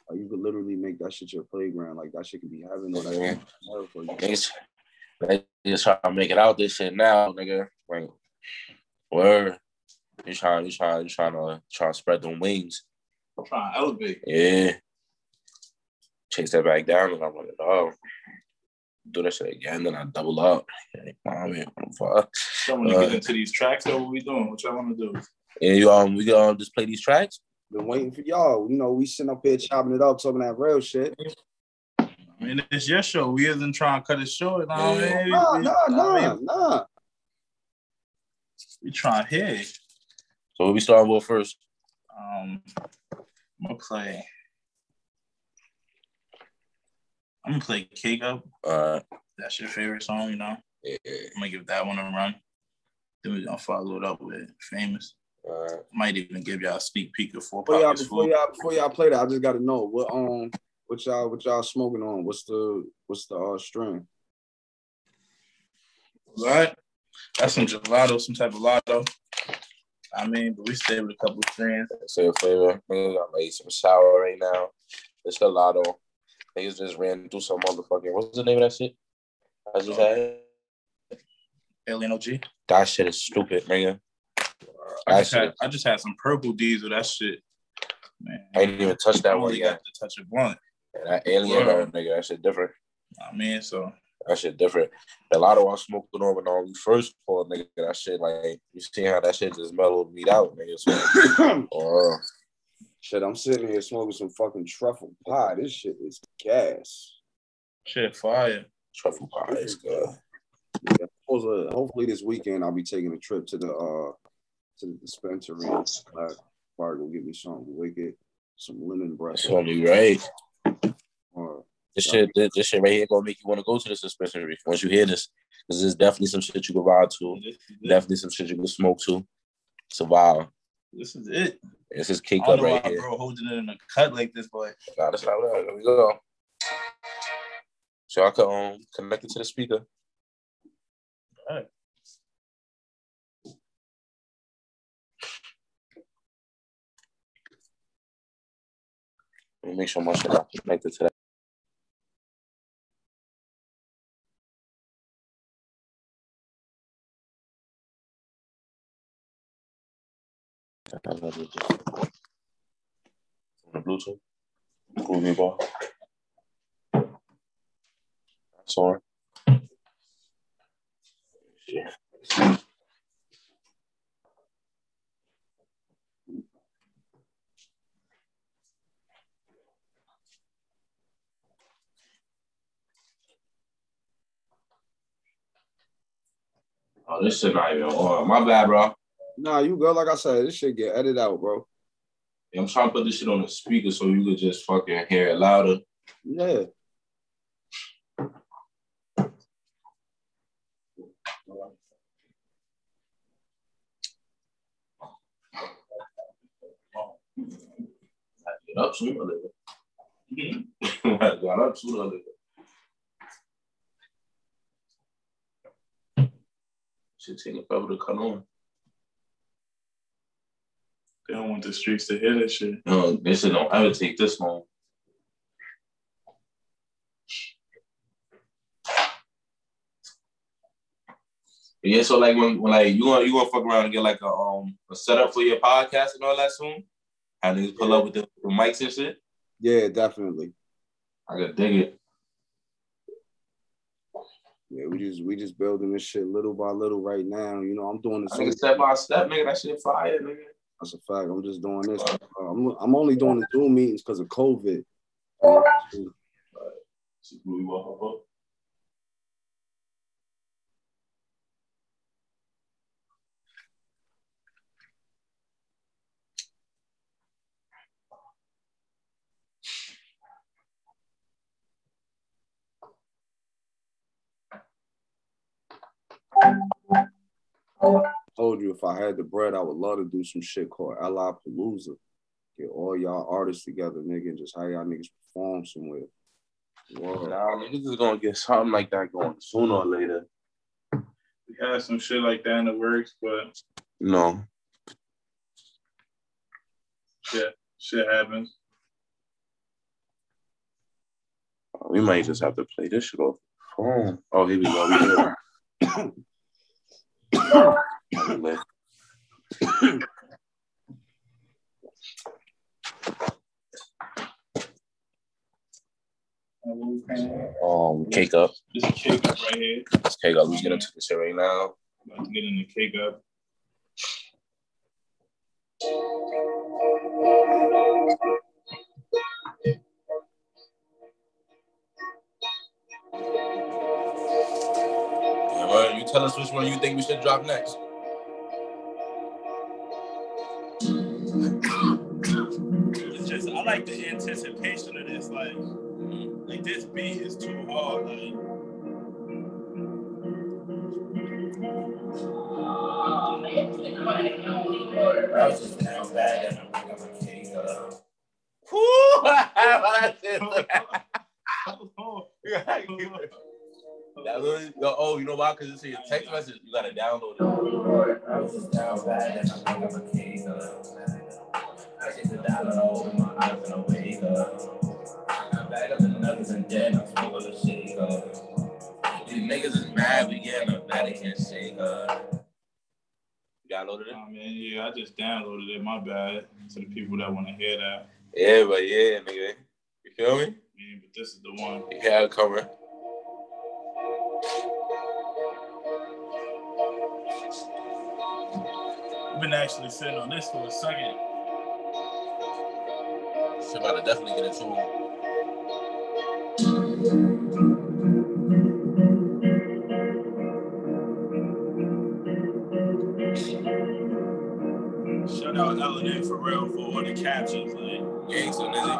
Like you could literally make that shit your playground. Like that shit could be heaven or that Yeah. shit could be hell for you. Niggas, they just trying to make it out this shit now, nigga. Like, word. You trying, you trying, you trying to try to spread them wings. I'm trying to elevate. Yeah. Chase that back down and I'm like, oh. Do that shit again, then I double up. Like, I mean, what the fuck? So when you Uh, get into these tracks, though, what we doing? What y'all want to do? And you um, we gonna just play these tracks. Been waiting for y'all. You know, we sitting up here chopping it up, talking that real shit. I mean, it's your show. We isn't trying to cut it short. You know what I mean? Nah, We- nah, nah, nah. We trying to hit. So we starting with first. Um, I'm gonna play. I'm gonna play Cake Up. Uh, That's your favorite song, you know. yeah, I'm gonna give that one a run. Then we're gonna follow it up with Famous. uh, Might even give y'all a sneak peek of Four Before y'all, Pockets before y'all, before y'all play that, I just gotta know what um, what y'all, what y'all smoking on? What's the, what's the uh, string? Right? That's some gelato, some type of lotto. I mean, but we stay with a couple of friends. say a flavor. Niggas got like some sour right now. It's the Niggas just ran through some motherfucking. What's the name of that shit? I just had. Alien OG. That shit is stupid, nigga. I just, had. I just had some purple diesel. That shit. Man, I didn't even touch that one yet. got to touch a blunt. That alien, Word. nigga, that shit different. I mean, so That shit different. A lot of I smoked on when was first pulled, nigga. That shit, like, you see how that shit just mellowed me out, nigga. So, uh, shit, I'm sitting here smoking some fucking truffle pie. This shit is gas. shit fire. truffle pie is good. Yeah, hopefully, hopefully this weekend I'll be taking a trip to the uh to the dispensary. Black Bart will give me something wicked, some lemon breath. That's only right. Or This shit, this, this shit right here gonna make you want to go to the dispensary once you hear this. This is definitely some shit you can ride to. This is it. Definitely some shit you can smoke to. Survive. This is it. This is I cake up right here. bro holding it in a cut like this, boy. Nah, that's not right. There we go. So I can um, connect it to the speaker. Alright. Let me make sure my shit not connected to that. On the Bluetooth. Groovy bar. That's on. Yeah. Oh, this shit not even on. My bad, bro. Nah, you go. Like I said, this shit get edited out, bro. I'm trying to put this shit on the speaker so you could just fucking hear it louder. Yeah. Get up sooner or later. Got up sooner or later. Shit taking forever to come on. They don't want the streets to hear this shit. No, this shit don't ever take this long. Yeah, so like when, when like you gonna you gonna fuck around and get like a um a setup for your podcast and all that soon? Have niggas pull up with the, the mics and shit? Yeah, definitely. I could dig it. Yeah, we just we just building this shit little by little right now. You know, I'm doing I this. think step by step, nigga. That shit fire, nigga. That's a fact. I'm just doing this. Uh, I'm, I'm only doing the Zoom meetings because of COVID. Who we walk up. told you if I had the bread, I would love to do some shit called LI Palooza. Get all y'all artists together, nigga, and just have y'all niggas perform somewhere. Word. Nah, niggas is gonna get something like that going sooner or later. We had some shit like that in the works, but No. shit, shit happens. We might just have to play this shit off the phone. Oh, here we go. We good. Um, cake up. This is cake up right here. Let's cake up. Let's get into this shit right now. About to get in the cake up. Yeah, well, you tell us which one you think we should drop next. Like the anticipation of this. Like, like this beat is too hard. Like, I was just down bad and I pick up a cake up. That really, oh, you know why? Because it's in your text message. You gotta download it. I was just down bad and I pick up a cake up. I sit the dollar over my eyes and I wake up. I'm back up the nuggets and then I smoke a shake up. These niggas is mad, we getting up, now they can't shake up. You downloaded it? oh man, yeah, I just downloaded it. My bad to the people that want to hear that. Yeah, but yeah, nigga. You feel me? Man, but this is the one. Yeah, it coming. I've been actually sitting on this for a second. Shit about to definitely get into it. Shout out Ellen for real for all the captions. Like, Gangsta nigga.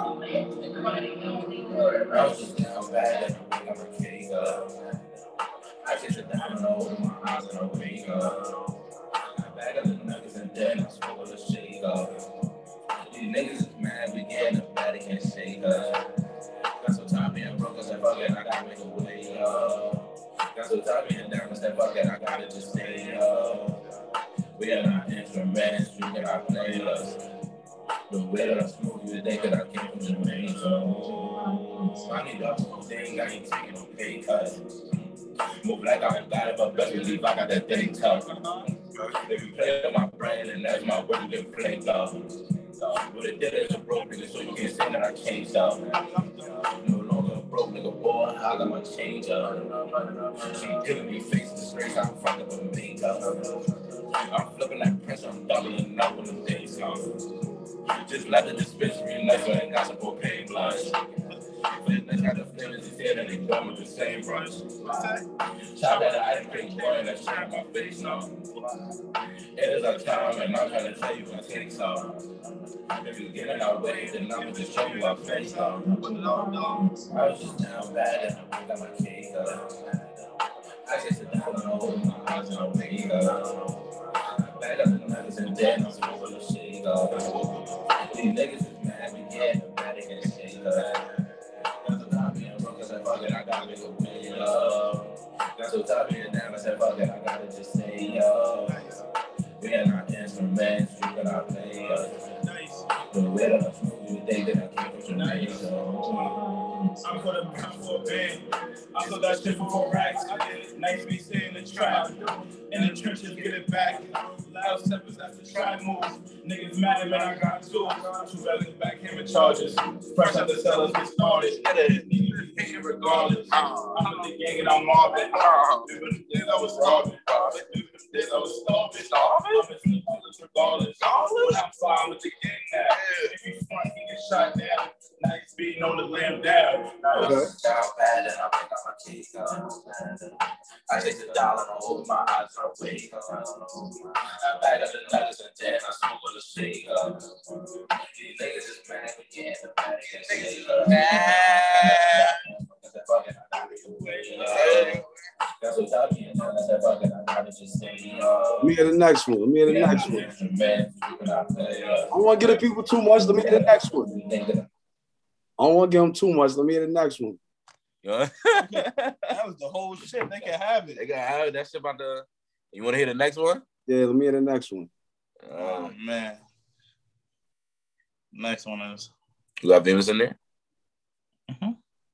I just down bad and I pick up a cake up. I get it down over my eyes and I wake up. I bag up the nuggets and then I smoke a shake up. These niggas up. Got so tired being down, I said, fuck I gotta just stay up. Uh, we are not instruments, you cannot play us. The way that I smoke, you think that I came from Jamaica. So I need whole thing, I ain't taking no pay cuts. Move like I got but best believe I got that thing tough. If you play on my brand, and that's my word, you get played up. What it did is a broke so you can't say that I changed up. Broke nigga, boy, I got my change up. She giving me face disgrace, I'm fucked up with makeup. I'm flipping that pressure, I'm doubling up when the days come. Just left the dispensary, next one ain't got some propane blush. Fitness got the he said that they done with the same brush. Chop that ice cream boy, that shit on my face now. It is our time, and I'm trying to tell you, I take some. If you get in our way, then I'm just show you our face now. I was just down bad, and I got my cake up. I just sit down and hold my eyes and I wake up. Bag up the nuggets and then I'm smoking the shake up. These niggas is mad, we get they can shake up. Got so tired being down, I said, fuck it, I gotta just say, up. We are our instruments, you cannot play us. The way that I smoke, you think that I came from Jamaica. I'm for the I'm for a band. I sold that shit for four racks. Nice B staying the trap. In the trenches, get it back. Loud steppers, the try move. Niggas mad, man, I got two. Two belly backhammer charges. Fresh out the cellars, get started. Niggas hating regardless. I'm in the gang and I'm mobbing. Remember the days I was robbing. Remember the days I was starving. I'm in regardless. When I'm flying with the gang now. If you front, he get shot down. Now he's beating on the lamb down. Okay. Down bad and I think I'm a king. uh, I take the dollar and hold my eyes on wake. I bag up the nuggets and then I smoke on the shake. uh. These niggas is mad again. The bad is mad. That's what y'all getting. That's that fucking I gotta just say. uh, Let me hear the next one. Let me hear the next one. I don't want to give the people too much. Let me hear the next one. I don't want to give them too much. Let me hear the next one. Yeah. That was the whole shit. They can have it. they got have that shit about the. You want to hear the next one? Yeah, let me hear the next one. Oh Uh, man. Next one is you got famous in there?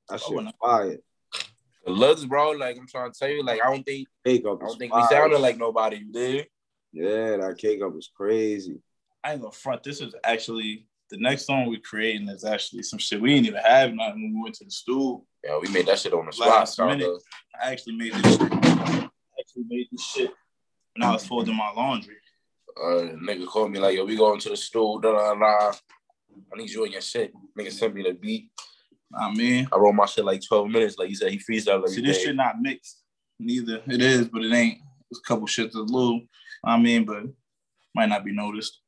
That shit wouldn't- it. The looks, bro. Like I'm trying to tell you, like I don't think Cake up I don't think we sounded like nobody. You did? Yeah, that cake up was crazy. I ain't gonna front. This is actually the next song we're creating is actually some shit we didn't even have nothing when we went to the stool. Yeah, we made that shit on the spot. Last kinda. minute. I actually made this shit. I actually made this shit when I was folding my laundry. Uh, nigga called me like, yo, we going to the stool. Da da da. I need you in your shit. Nigga sent me the beat. I mean, I wrote my shit like 12 minutes. Like he said, he freestyle every see this day. shit not mixed. Neither it is, but it ain't. It's a couple shits that's a little. I mean, but might not be noticed.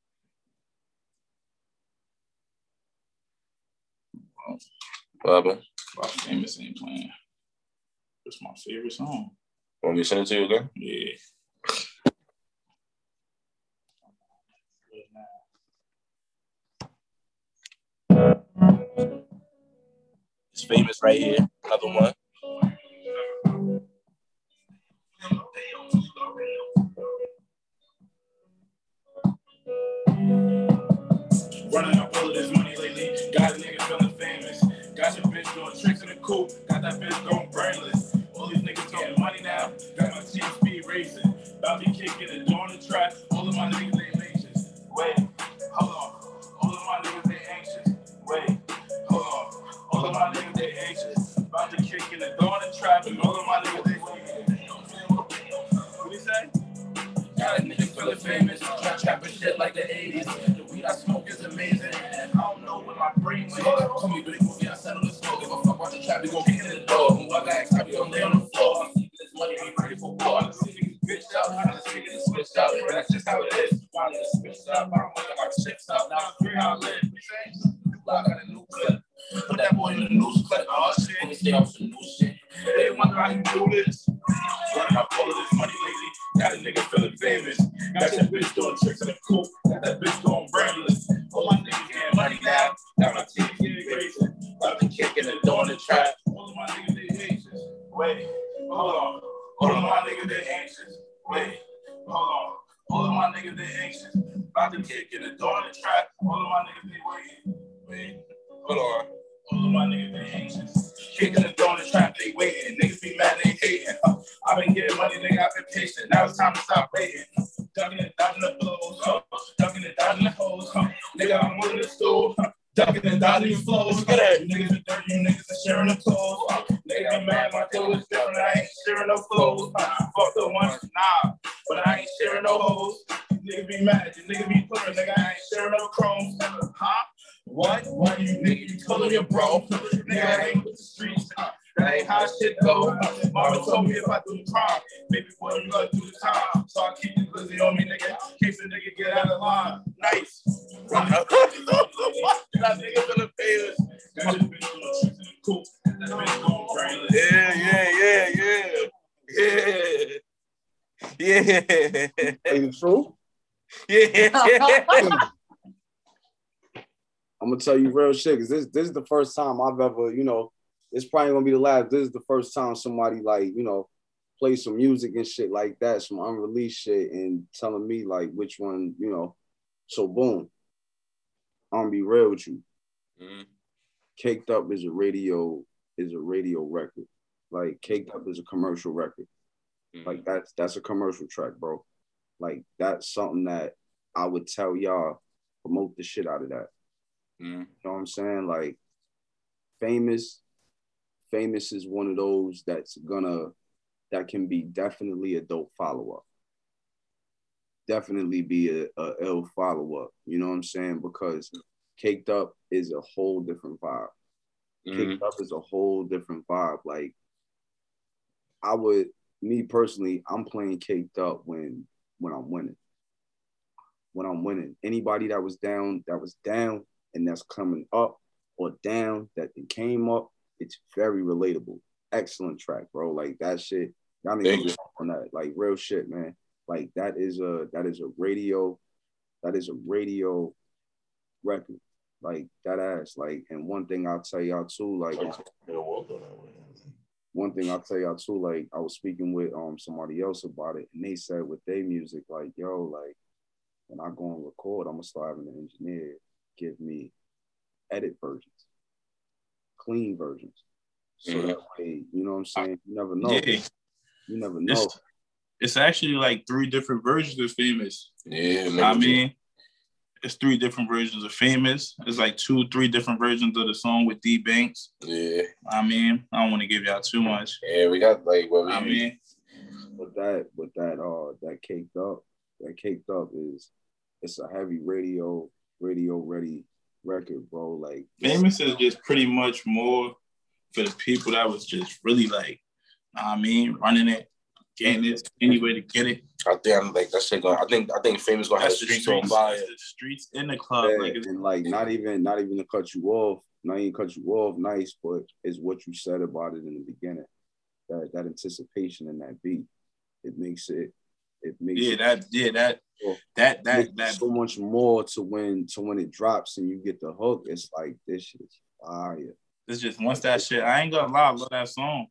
Bubba, Rock famous ain't playing. It's my favorite song. want me to send it to you again? Yeah. It's famous right here. Another one. Running up all of this money lately. Got a nigga feeling doing tricks in the coupe. Got that bitch going brainless. All these niggas getting money now. Got my team speed racing. About to kick in the door in the trap. All of my niggas they anxious. Wait, hold on. All of my niggas they anxious. Wait, hold on. All of my niggas they anxious. About to kick in the door in the trap. And all of my niggas they anxious. What do you say? Got a nigga feeling famous. Trap trapping shit like the 80s. The weed I smoke is amazing. And I don't know where my brain went. Call me big movie, I settle the smoke. If I fuck about the trap, we gon' kick in the door. Who I got I be gon' lay on the floor. I'm keeping this money, be ready for war. I'm see niggas bitched out, I'm just figured it switched out. But that's just how it is. Why niggas switched up? I don't want my chicks up. Now I'm free how I live. You block got a new clip. Put that boy in the news clip. Oh shit. Let me stay on some new shit. They wonder how you do this. I'm gonna tell you real shit, cause this this is the first time I've ever, you know, it's probably gonna be the last. This is the first time somebody like, you know, play some music and shit like that, some unreleased shit, and telling me like which one, you know. So boom, I'm gonna be real with you. Mhm. Caked Up is a radio is a radio record. Like Caked Up is a commercial record. Mhm. Like that's that's a commercial track, bro. Like that's something that I would tell y'all promote the shit out of that. Mhm. You know what I'm saying? Like famous, famous is one of those that's gonna that can be definitely a dope follow-up. Definitely be a, a ill follow-up. You know what I'm saying? Because caked up is a whole different vibe. Mhm. Caked up is a whole different vibe. Like I would, me personally, I'm playing caked up when when I'm winning. When I'm winning, anybody that was down, that was down, and that's coming up or down, that they came up, it's very relatable. Excellent track, bro. Like that shit. Y'all need Thank to you. on that. Like real shit, man. Like that is a that is a radio, that is a radio record. Like that ass. Like, and one thing I'll tell y'all too, like one thing I'll tell y'all too, like I was speaking with um somebody else about it, and they said with their music, like, yo, like when I go and record, I'm gonna start having an engineer give me edit versions, clean versions. So Mhm. that way, you know what I'm saying? You never know. Yeah, You never know. it's, it's actually like three different versions of famous. Yeah, I mean, it's three different versions of famous. It's like two, three different versions of the song with D Banks. yeah, I mean, I don't want to give y'all too much. yeah. We got like what we. I mean, With that, with that, uh, that caked up, that caked up is it's a heavy radio, radio ready record, bro. Like famous is just pretty much more for the people that was just really like, I mean, running it, getting it any way to get it. I think I'm like that shit. Going, I think I think famous gonna have the That's the streets streets, on fire. the streets in the club. Yeah, Like, and like not even not even to cut you off, not even cut you off nice, but it's what you said about it in the beginning. That that anticipation and that beat, it makes it it makes yeah, it, that, yeah, that, Well, that, that, that. so much more to when to when it drops and you get the hook. It's like this shit is fire. It's just once that shit. I ain't gonna lie, I love that song.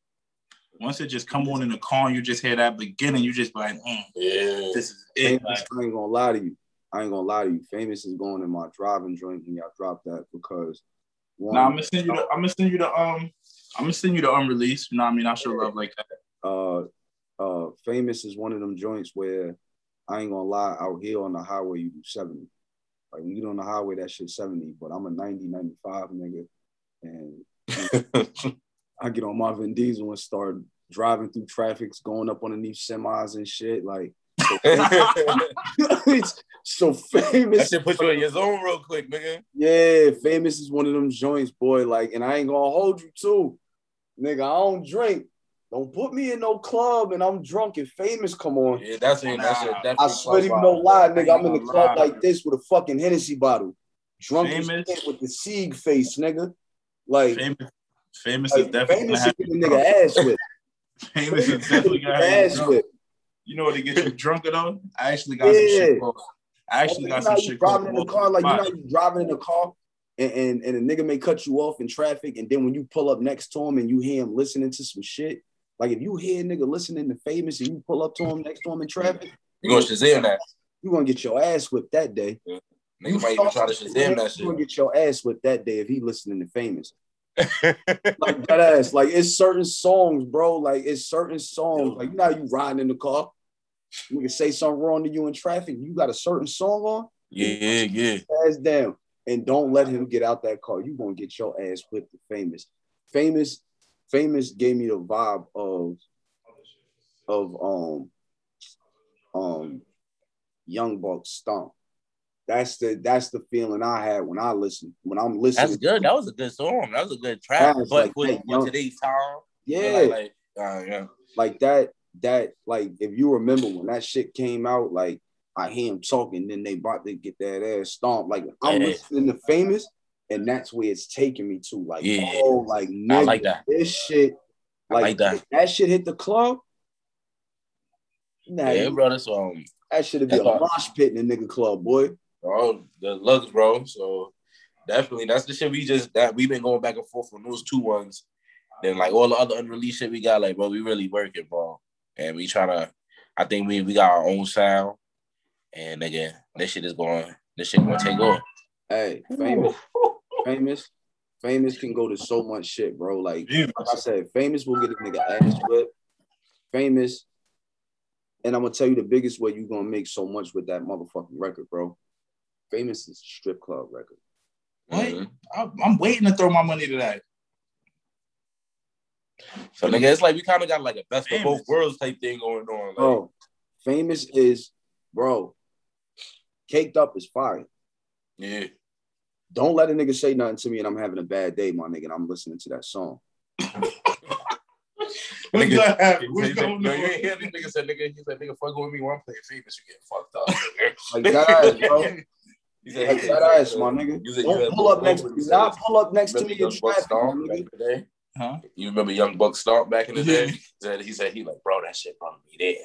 Once it just come on in the car, and you just hear that beginning. You just like, mm, Yeah, this is it. Famous, I ain't gonna lie to you. I ain't gonna lie to you. Famous is going in my driving joint and y'all drop that because one, Nah, I'm gonna send you the. I'm gonna send you the. Um, I'm gonna send you the unreleased. You know what I mean? I show love like that. uh uh famous is one of them joints where I ain't gonna lie, out here on the highway you do 70. Like when you get on the highway, that shit 70, but I'm a 90, 95 nigga. And I get on my Vin Diesel and start driving through traffic, going up underneath semis and shit. Like it's so that famous. shit put you in your zone real quick, nigga. Yeah, famous is one of them joints, boy. Like, and I ain't gonna hold you too. Nigga, I don't drink. Don't put me in no club and I'm drunk and famous come on. Yeah, that's it. That shit. Nah, definitely I swear to you, no lie, nigga. I'm in the club like this with a fucking Hennessy bottle. Drunk with the Sieg face, nigga. Like, Famous, famous is definitely famous is have getting nigga ass with. Famous is definitely you ass whipped. You know what to get you drunker though? I actually got some shit called. I actually got some shit driving in the car, like you know you driving in the car, and, and and a nigga may cut you off in traffic, and then when you pull up next to him and you hear him listening to some shit, like if you hear a nigga listening to famous and you pull up to him next to him in traffic, You gonna Shazam that? you gonna get your ass whipped that day. Nigga might even try to Shazam that shit. You gonna get your ass whipped that day if he listening to famous. like that ass. Like it's certain songs, bro. Like it's certain songs. Like you know how you riding in the car. You can say something wrong to you in traffic. You got a certain song on, yeah, yeah. ass down, and don't let him get out that car. You gonna get your ass whipped to famous. Famous, famous gave me the vibe of of um um Young Buck Stomp. That's the that's the feeling I had when I listen when I'm listening. That's good. That was a good song. That was a good track. But like for young- today's time, Yeah, like, like, uh, yeah. like that that like if you remember when that shit came out like i hear him talking then they about to get that ass stomped like i'm Yeah. listening to famous and that's where it's taking me to like Yeah. oh like I like that. this shit I like, like that. that shit hit the club nah, Yeah, bro. That's um, that should have been a That's all. mosh pit in the nigga club boy bro, the looks, bro. So definitely, that's the shit we just that we've been going back and forth on those two ones. Then like all the other unreleased shit we got, like bro, we really working, bro, and we trying to. I think we we got our own sound, and again, this shit is going. This shit gonna take off. hey famous famous famous can go to so much shit bro like like I said, famous will get a nigga ass whipped. Famous, And I'm gonna tell you the biggest way you're gonna make so much with that motherfucking record, bro. Famous is strip club record. What? Mhm. I, I'm waiting to throw my money to that. So nigga, it's like we kind of got like a best of both worlds type thing going on. Like, Bro, famous is, bro, caked up is fire. yeah. Don't let a nigga say nothing to me and I'm having a bad day, my nigga, and I'm listening to that song. What's Nigga, that He happen? What's said, going no, on? you ain't hear this nigga said, nigga, he said, nigga, fuck with me when I'm playing famous, you get fucked up. Like that ass, bro. He said, Like that said- ass, my nigga. You said Don't pull up next. words. Do not pull up next to me in Young Buck traffic, back nigga. in the day? Huh? You remember Young Buck Stomp back in the day? He said, he said, he like, bro, that shit probably be there.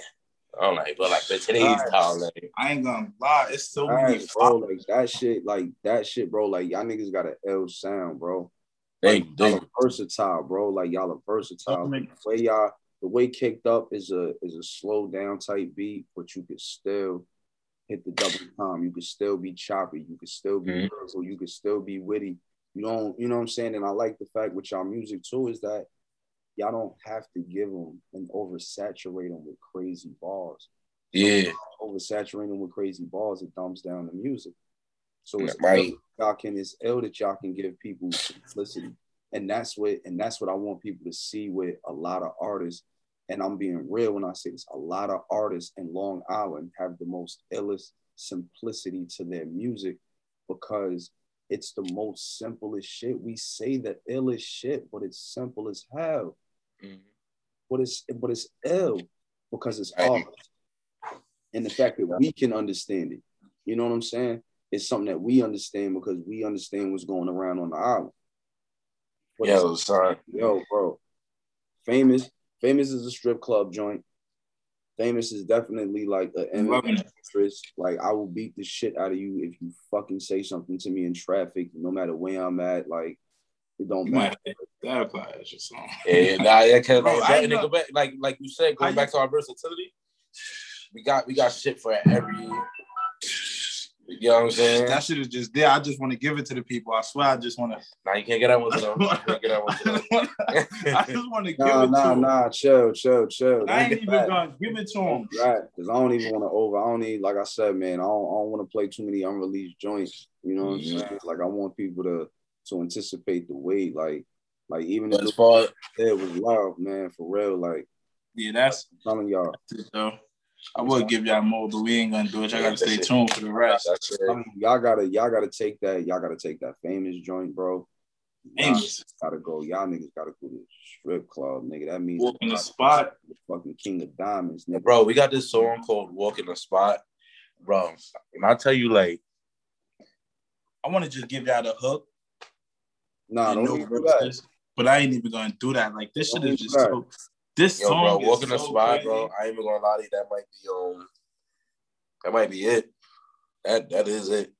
I'm like, but like, but today's Alright. time, like, I ain't gonna lie. It's so many. Alright, bro, like that shit, like that shit, bro. Like y'all niggas got an L sound, bro. they, Like, they, y'all are versatile, bro. Like y'all are versatile. Fuck The me. way y'all, the way kicked up is a is a slow down type beat, but you could still hit the double time. You could still be choppy. You could still be Mhm. lyrical. You could still be witty. You don't, you know what I'm saying? And I like the fact with y'all music too is that y'all don't have to give them and oversaturate them with crazy bars. yeah, Oversaturate them with crazy bars, it dumbs down the music. So it's Right. y'all can it's ill that y'all can give people simplicity. And that's what and that's what I want people to see with a lot of artists. And I'm being real when I say this. A lot of artists in Long Island have the most illest simplicity to their music because it's the most simplest shit. We say the illest shit, but it's simple as hell. But it's but it's ill because it's Right. art. And the fact that we can understand it. You know what I'm saying? It's something that we understand because we understand what's going around on the island. But yeah, it's- son. Yo, bro. Famous. Famous is a strip club joint. Famous is definitely like a I'm loving MMA it. actress. Like I will beat the shit out of you if you fucking say something to me in traffic, no matter where I'm at. Like it don't You matter. might have that class or something. Yeah, nah, yeah, cause Bro, like, I that, ain't nigga, back, like like you said, going How back to our versatility, we got we got shit for every. You know what I'm saying? That shit is just there. I just want to give it to the people. I swear, I just want to. Nah, you can't get that one to them. Can't get that one I to them. just want to. I just want to give Nah, it nah, to them. nah. Chill, chill, chill. I ain't Don't even get gonna give it to them. Right, because I don't even want to over. I don't need, like I said, man. I don't, I don't want to play too many unreleased joints. You know what I'm saying? Like I want people to to anticipate the wait. Like, like even But if as far it was loud, man, for real. Like Yeah, that's I'm telling y'all, it, though. I would give y'all more, but we ain't gonna do it. Y'all gotta stay it. tuned for the rest. I mean, y'all gotta y'all gotta take that. Y'all gotta take that famous joint, bro. Y'all Famous. gotta go. Y'all niggas gotta go to the strip club, nigga. That means Walk in the spot. The fucking king of diamonds, nigga. Bro, we got this song called "Walking the Spot." Bro, and I tell you, like, I want to just give y'all the hook. Nah, don't no even do that. But I ain't even gonna do that. Like this shit Don't is just that. so. This yo, bro, song "Walk is in the so Spot," crazy. bro. I ain't even gonna lie to you. That might be um, that might be it. That that is it.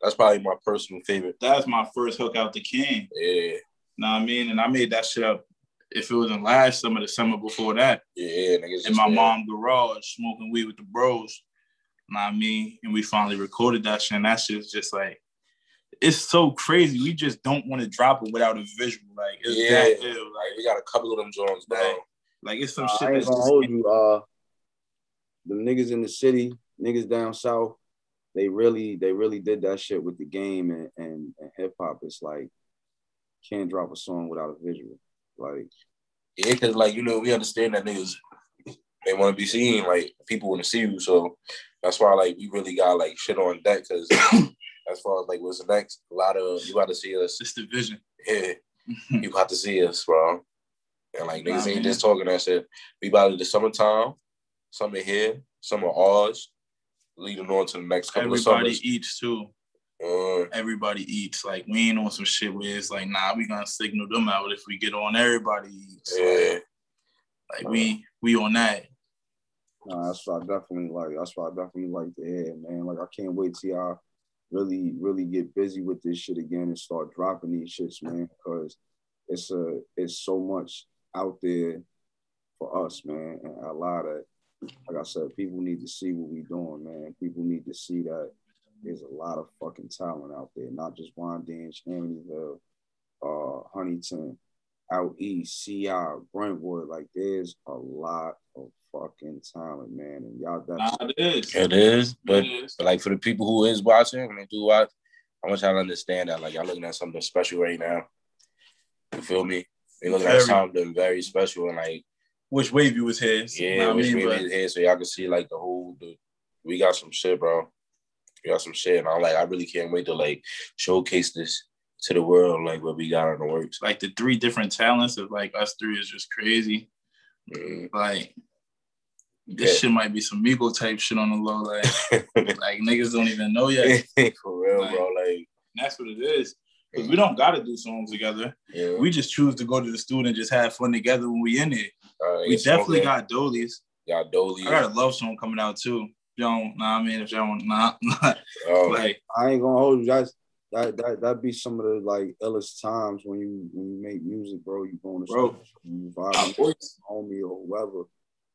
That's probably my personal favorite. That's my first hook out the king. Yeah, Know what I mean? And I made that shit up. If it wasn't last summer, the summer before that, yeah, niggas. in my there. mom garage, smoking weed with the bros. Know what I mean? And we finally recorded that shit. And that shit's just like, it's so crazy. We just don't want to drop it without a visual. Like it's Yeah, that ill. like Like, we got a couple of them joints, bro. Right. like it's some shit I ain't that's gonna just, hold you. Uh, the niggas in the city, niggas down south, they really, they really did that shit with the game and and, and hip hop. It's like can't drop a song without a visual. Like Yeah, because like you know, we understand that niggas they want to be seen, like people want to see you, so that's why like we really got like shit on deck. Because as far as like what's next, a lot of you got to see us. it's the vision. Yeah, you got to see us, bro. And like niggas Nah, ain't man. just talking that shit. We about to the summertime, summer here, summer ours, leading on to the next couple Everybody of summers. eats too. Uh, Everybody eats. Like we ain't on some shit where it's like, nah, we gonna signal them out if we get on. Everybody eats. yeah, Like we we on that. Nah, that's what I definitely like. That's what I definitely like to hear, man. Like I can't wait till y'all really, really get busy with this shit again and start dropping these shits, man. Because it's a it's so much out there for us, man. And a lot of like I said, people need to see what we doing, man. People need to see that there's a lot of fucking talent out there, not just Wyandanch, Amityville, uh, Huntington, out east, CI, Brentwood. Like there's a lot fucking talent, man. And y'all Nah, it is. It is, but, It is. but like for the people who is watching, when they do watch, I want y'all to understand that like y'all looking at something special right now. You feel me? They looking at something very special and like Which wave you was his? yeah, You know what which I mean? way But it is, so y'all can see like the whole. The, we got some shit, bro. We got some shit, and I'm like, I really can't wait to like showcase this to the world, like what we got in the works. like the three different talents of like us three is just crazy. Mm. Like this Yeah. shit might be some Migo type shit on the low. Like like niggas don't even know yet. For real, Like- bro. Like, that's what it is. Because we don't gotta do songs together. yeah, We just choose to go to the studio and just have fun together when we in it. uh, We definitely okay. got Dolies. got Dolly. I got a love song coming out too. Y'all don't know I mean? If y'all don't not, not um, like I ain't gonna hold you. That's that that that be some of the like illest times when you when you make music, bro. You going to Bro. studio, you vibing with homie or whoever.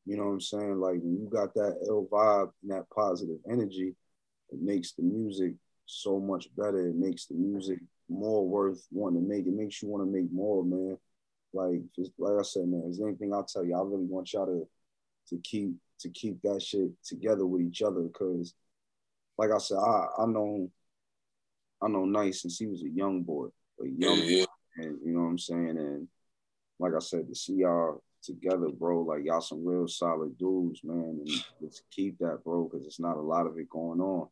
You know what I'm saying? Like when you got that ill vibe and that positive energy, it makes the music so much better. It makes the music more worth wanting to make. It makes you want to make more, man. Like just like I said, man. Is there anything I'll tell you? I really want y'all to to keep to keep that shit together with each other because like I said, I I know I know Nice since he was a young boy, a yeah, young yeah. and you know what I'm saying? And like I said, to see y'all together, bro, like y'all some real solid dudes, man. And let's keep that, bro, because it's not a lot of it going on.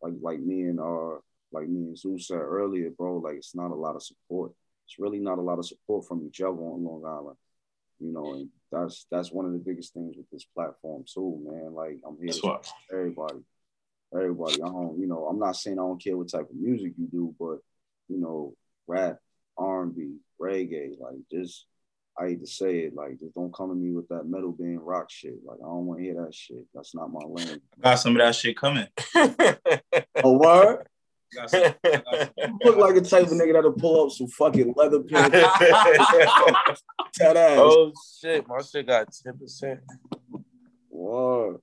Like like me and uh like me and Zeus said earlier, bro, like it's not a lot of support. It's really not a lot of support from each other on Long Island. You know, and that's that's one of the biggest things with this platform too, man. Like I'm here to everybody. Everybody. I don't, you know, I'm not saying I don't care what type of music you do, but you know, rap, R and B, reggae, like just I hate to say it, like just don't come to me with that metal band rock shit. Like I don't want to hear that shit. That's not my lane. got some of that shit coming. A word? Got some- got some- You look like a type of nigga that'll pull up some fucking leather pants. that ass. oh shit, my shit got ten percent. Word.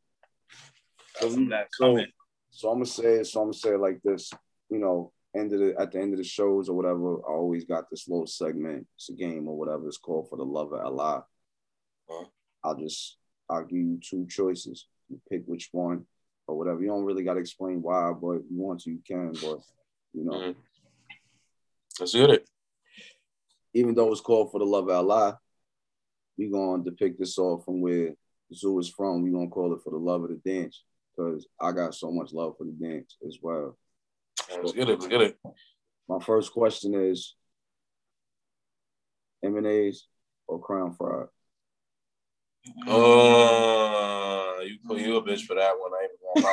got some of that So- coming. So I'm gonna say it. So I'm gonna say it like this. You know, end of the at the end of the shows or whatever. I always got this little segment. It's a game or whatever. It's called for the love of Allah. Uh-huh. I'll just I'll give you two choices. You pick which one or whatever. You don't really gotta explain why, but if you want to, you can. But you know, Mhm. Let's get it. even though it's called for the love of Allah, we're gonna depict this off from where Zoo is from. We're gonna call it for the love of the dance because I got so much love for the dance as well. Let's get it. Let's get it. My first question is M&A's or Crown Fried? Uh, you put you a bitch for that one. I ain't gonna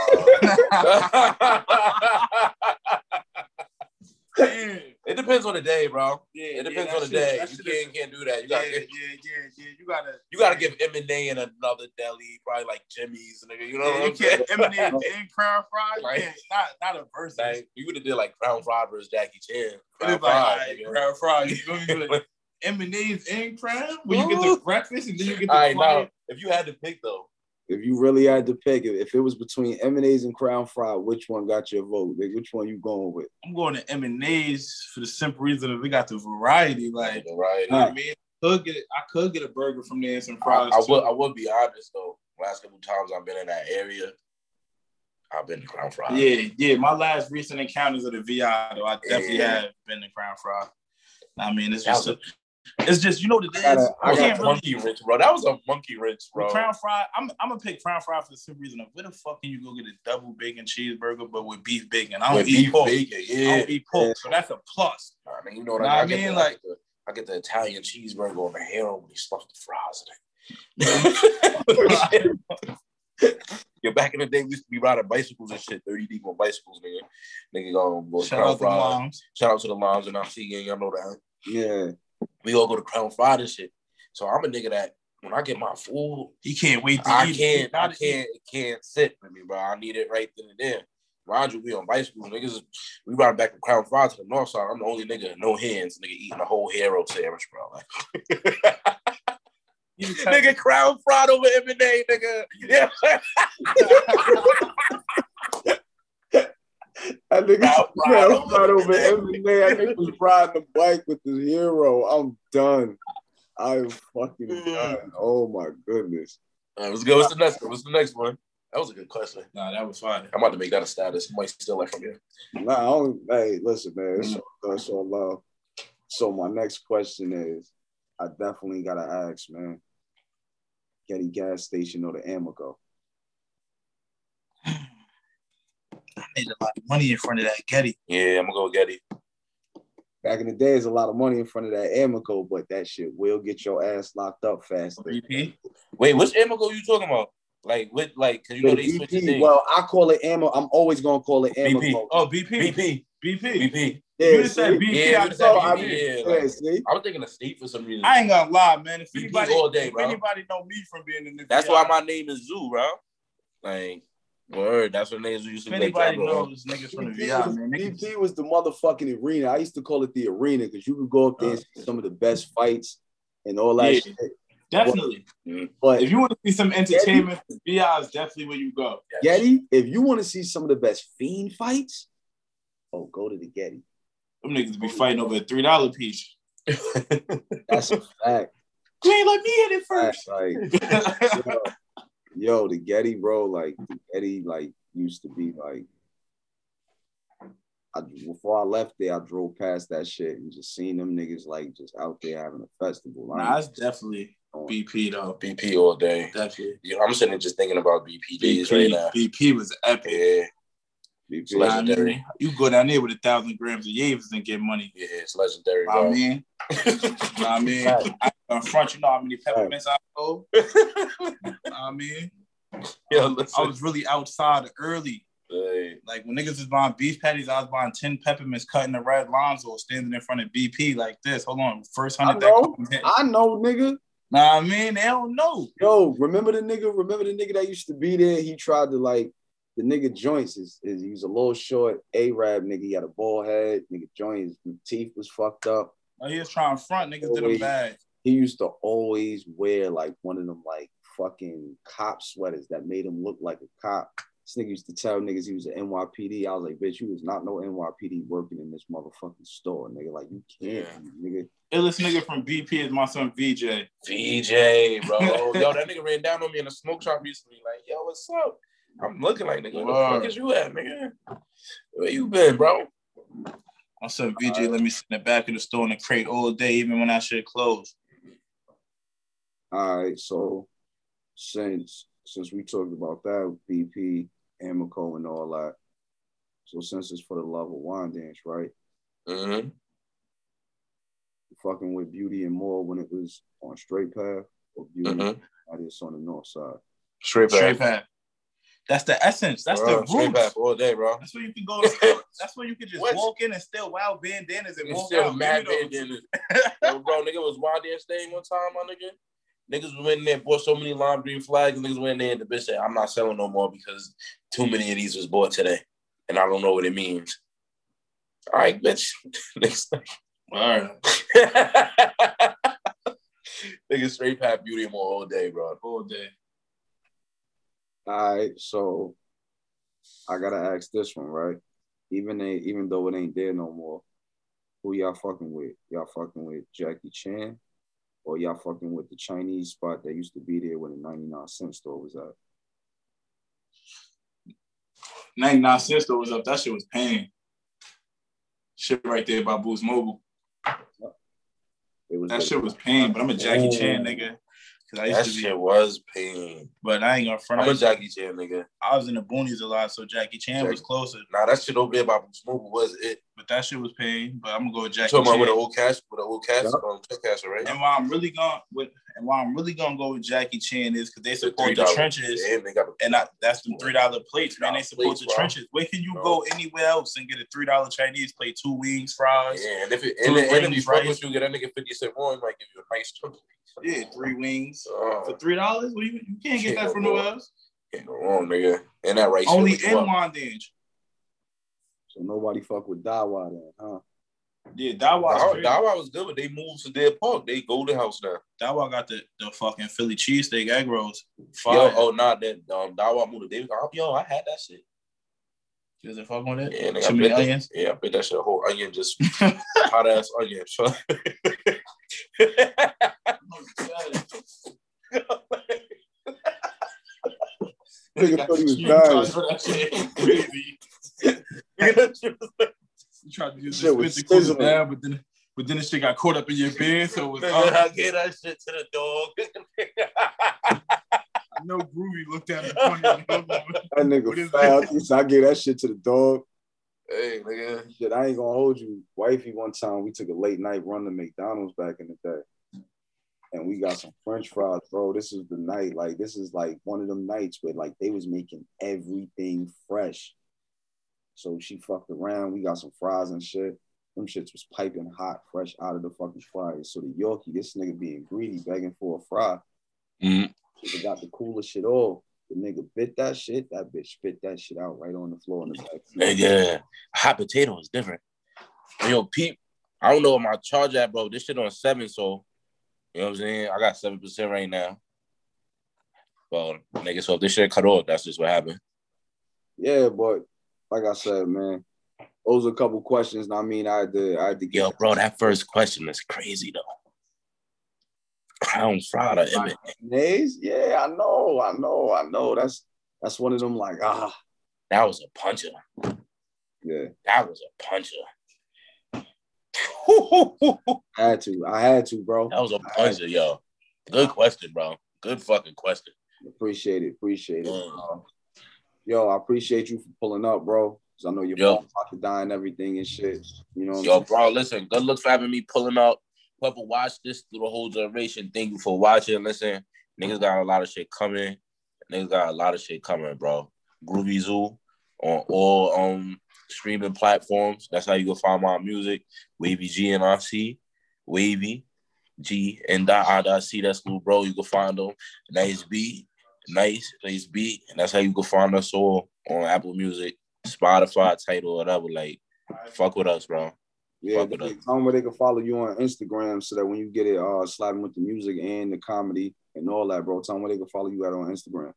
lie. it depends on the day, bro. Yeah, It depends yeah, on the day. You can't, can't do that. You yeah, gotta yeah, get, yeah, yeah. You gotta, you gotta give M and A in another deli, probably like Jimmy's, nigga. You know Yeah, what you I'm saying? can't Eminem and Crown Fried. Right. Yeah, not not a versus. Like, you would have did like Crown Fried versus Jackie Chan. Crown like, Fried, all right, nigga. Crown Fried. You feel me? Like, M&A's and Crown? When you get the breakfast and then you get the All right, now if you had to pick though, If you really had to pick, if if it was between M&A's and Crown Fried, which one got your vote? Like, which one you going with? I'm going to M&A's for the simple reason that we got the variety. Like, right? you know what I mean? Could get I could get a burger from there and some I, fries. I too. would I would be honest though. Last couple times I've been in that area, I've been to Crown Fried. Yeah, yeah. My last recent encounters of the VI, though, I definitely Yeah. have been to Crown Fry. I mean, it's That just, a, it's just you know what it is. I gotta- I I got can't really. monkey wrench, bro. That was a monkey wrench, bro. Crown Fry, I'm, I'm gonna pick Crown Fry for the simple reason of where the fuck can you go get a double bacon cheeseburger but with beef bacon? I don't With eat beef pork. bacon, I yeah. don't eat pork, so that's a plus. I mean, you know what Nah, I, I I, mean, the, like- I get the I get the Italian cheeseburger on the hero when he stuffed the fries in it. Yo, back in the day, we used to be riding bicycles and shit, 30 deep on bicycles, nigga. Nigga, go, go to Shout Crown out to Fried. moms. Shout out to the moms and I see gang, y'all know that. Yeah. We all go to Crown Fried and shit. So I'm a nigga that when I get my food, He can't wait to I eat. can't, I can't, it can't sit with me, bro. I need it right then and there. Mind you, we on bicycles, niggas. We riding back from Crown Fried to the north side. I'm the only nigga, no hands, nigga, eating a whole hero sandwich, bro. Like, You the type- nigga, Crown Fried over M and A, nigga. Yeah, I think Crown Fried over Fried over M&A. M&A. I think was riding the bike with the hero. I'm done. I'm fucking mm. done. Oh my goodness. All right, let's go. What's the next one? What's the next one? That was a good question. Nah, that was fine. I'm about to make that a status. Might steal that from you. Nah, I don't, hey, listen, man. It's mm. all, it's all love. So my next question is, I definitely gotta ask, man. Getty gas station or the Amoco? I need a lot of money in front of that Getty. Yeah, I'm gonna go Getty. Back in the day, there's a lot of money in front of that Amoco, but that shit will get your ass locked up faster. BP. Wait, which Amoco you talking about? Like with like cause you know The they switched the well, I call it ammo. I'm always gonna call it BP. Oh, BP. BP. BP. BP. Yeah, you just said? BP. Yeah, I you just said said I BP. BP. mean, Yeah, like- yeah. I was thinking of state for some reason. I ain't gonna lie, man. If BP anybody, all day, if bro. anybody know me from being in the That's VI, why my name is Zoo, bro. Like, word. That's what names we used to make. anybody that, bro. knows niggas from the BP VI, was, man. Niggas, BP was the motherfucking arena. I used to call it the arena because you could go up there and see uh, some of the best fights and all that Yeah. shit. definitely. Mm-hmm. But If you want to see some entertainment, VI is definitely where you go. Getty, if you want to see some of the best fiend fights, oh, go to the Getty. Them niggas be fighting over a three dollar piece. That's a fact. You ain't let me hit it That's first. like, yo, yo, the Getty, bro, like the Getty, like used to be like. I, before I left there, I drove past that shit and just seen them niggas like just out there having a festival. I nah, ain't it's definitely BP though. BP all day. Definitely. You know, I'm sitting there just thinking about BP days BP, right now. BP was epic. Yeah, BP. It's legendary. I you go down there with a thousand grams of Yavis and get money. yeah, it's legendary, I bro. mean, I mean, I, in front, you know how many peppermints I sold. I mean, yeah, I was really outside early. Hey, Like when niggas was buying beef patties, I was buying 10 peppermints, cutting the red lines or standing in front of BP like this. Hold on, first hundred that know. come. I know, nigga. Nah, I mean, they don't know. Yo, remember the nigga? Remember the nigga that used to be there? He tried to like the nigga joints is, is he was a little short Arab nigga. He had a bald head. Nigga joints, his teeth was fucked up. Oh, he was trying to front niggas did them Always. bad. He used to always wear like one of them like fucking cop sweaters that made him look like a cop. This nigga used to tell niggas he was an NYPD. I was like, bitch, you was not no NYPD working in this motherfucking store, nigga. Like you can't, nigga. Illest nigga from BP is my son VJ. VJ, bro. Yo, that nigga ran down on me in a smoke shop recently. Like, yo, what's up? I'm looking like, nigga, where the fuck is you at, nigga? Where you been, bro? My son VJ let me sit in the back of the store in the crate all day, even when that shit closed. All right, so since since we talked about that, BP, Amoco, and all that. So since it's for the love of Wyandanch, right? Mm-hmm. Fucking with Beauty and More when it was on Straight Path, or Beauty Mm-hmm. that is on the north side. Straight Path. Straight path. That's the essence. That's Bro, the roots. back all day, bro. That's where you can go. To that's where you can just walk in and still wild bandanas and walk still out. mad Give me bad those. Yo, bro, nigga was wild there staying one time, my nigga. Niggas went in there, bought so many lime green flags, and niggas went in there and the bitch said, I'm not selling no more because too many of these was bought today. And I don't know what it means. All right, bitch. All right. Niggas Straight Path beauty more all day, bro. All day. All right, so I gotta ask this one, right? Even they, even though it ain't there no more, who y'all fucking with? Y'all fucking with Jackie Chan, or y'all fucking with the Chinese spot that used to be there when the ninety nine cent store was at? 99 cents though was up. That shit was pain. Shit right there by Boost Mobile. It was That like- shit was pain, but I'm a Jackie Chan nigga. Cause I used That to be, shit was pain. but I ain't gonna front. I'm a Jackie Chan nigga. I was in the boonies a lot, so Jackie Chan was closer. Nah, that shit over there by Smooth was it. But that shit was pain. But I'm gonna go with You Jackie talking about Chan. with the old cash, with the old cash, Yeah. um, check casher, right? And why I'm really going with, and why I'm really gonna go with Jackie Chan is because they support the $3. trenches. Damn, they got And I, that's the three dollar plates, man. They support plates, the bro. trenches. Where can you Bro. go anywhere else and get a three dollar Chinese plate, two wings, fries? Yeah, and if it, Two and, and if rings, you fuck with you, get that nigga 50 cent more, he might give you a nice chunk. Yeah, three wings Oh, for three dollars. Well, you, you can't get that from nowhere else. can't go wrong, nigga. And that right Only in was up. Wyandanch. So nobody fuck with Dawa then, huh? Yeah, Dawa. Dawa, Dawa was good, but they moved to Deer Park. They go Golden House now. Dawa got the, the fucking Philly cheesesteak egg rolls. Yo, oh nah, that um Dawa moved to David. Oh, yo, I had that shit. Is it fuck with it? Yeah, nigga, Too I many bet that, onions. yeah, I bet that shit a whole onion, just hot ass onion. So Nigga thought he was dying. to do that shit. You tried to use Shit the was spit to cool it sizzling. down, but then but then the shit got caught up in your beard, so it was Nigga, uh, I gave that shit to the dog. I know Groovy looked at me funny. That What nigga is foul. He I gave that shit to the dog. hey, nigga. Shit, I ain't gonna hold you. Wifey, one time we took a late night run to McDonald's back in the day. And we got some French fries, bro. This is the night. Like, this is like one of them nights where like they was making everything fresh. So she fucked around. We got some fries and shit. Them shits was piping hot, fresh out of the fucking fryer. So the Yorkie, this nigga being greedy, begging for a fry. Mhm. Nigga got the coolest shit off. The nigga bit that shit. That bitch spit that shit out right on the floor in the back. Nigga, hot potato is different. Yo, Pete, I don't know what my charge at, bro. This shit on seven, so you know what I'm saying? I got seven percent right now. Well, nigga, so if this shit cut off, that's just what happened. Yeah, but like I said, man, those are a couple questions. I mean, I had to, I had to get. Yo, bro, that first question is crazy though. Crown Friday, Emmett. Nays? Yeah, I know, I know, I know. That's that's one of them. Like, ah, That was a puncher. yeah, That was a puncher. I had to, I had to, bro. That was a puncher, yo. Good question, bro. Good fucking question. Appreciate it, appreciate it. Mm. Yo, I appreciate you for pulling up, bro. Cause I know your Yo. phone about to die and everything and shit. You know, Yo, bro, listen, good luck for having me pulling up. Whoever watched this through the whole generation, thank you for watching. Listen, niggas got a lot of shit coming. Niggas got a lot of shit coming, bro. Groovy Zoo on all um streaming platforms. That's how you can find my music. Wavy G and RC. Wavy G and dot I dot C. That's little bro. You can find them. Nice B. Nice, Nice B. And that's how you can find us all on Apple Music, Spotify, Tidal, whatever. Like, fuck with us, bro. Yeah, Fuck with they, us. tell them where they can follow you on Instagram so that when you get it uh sliding with the music and the comedy and all that, bro. Tell them where they can follow you at on Instagram.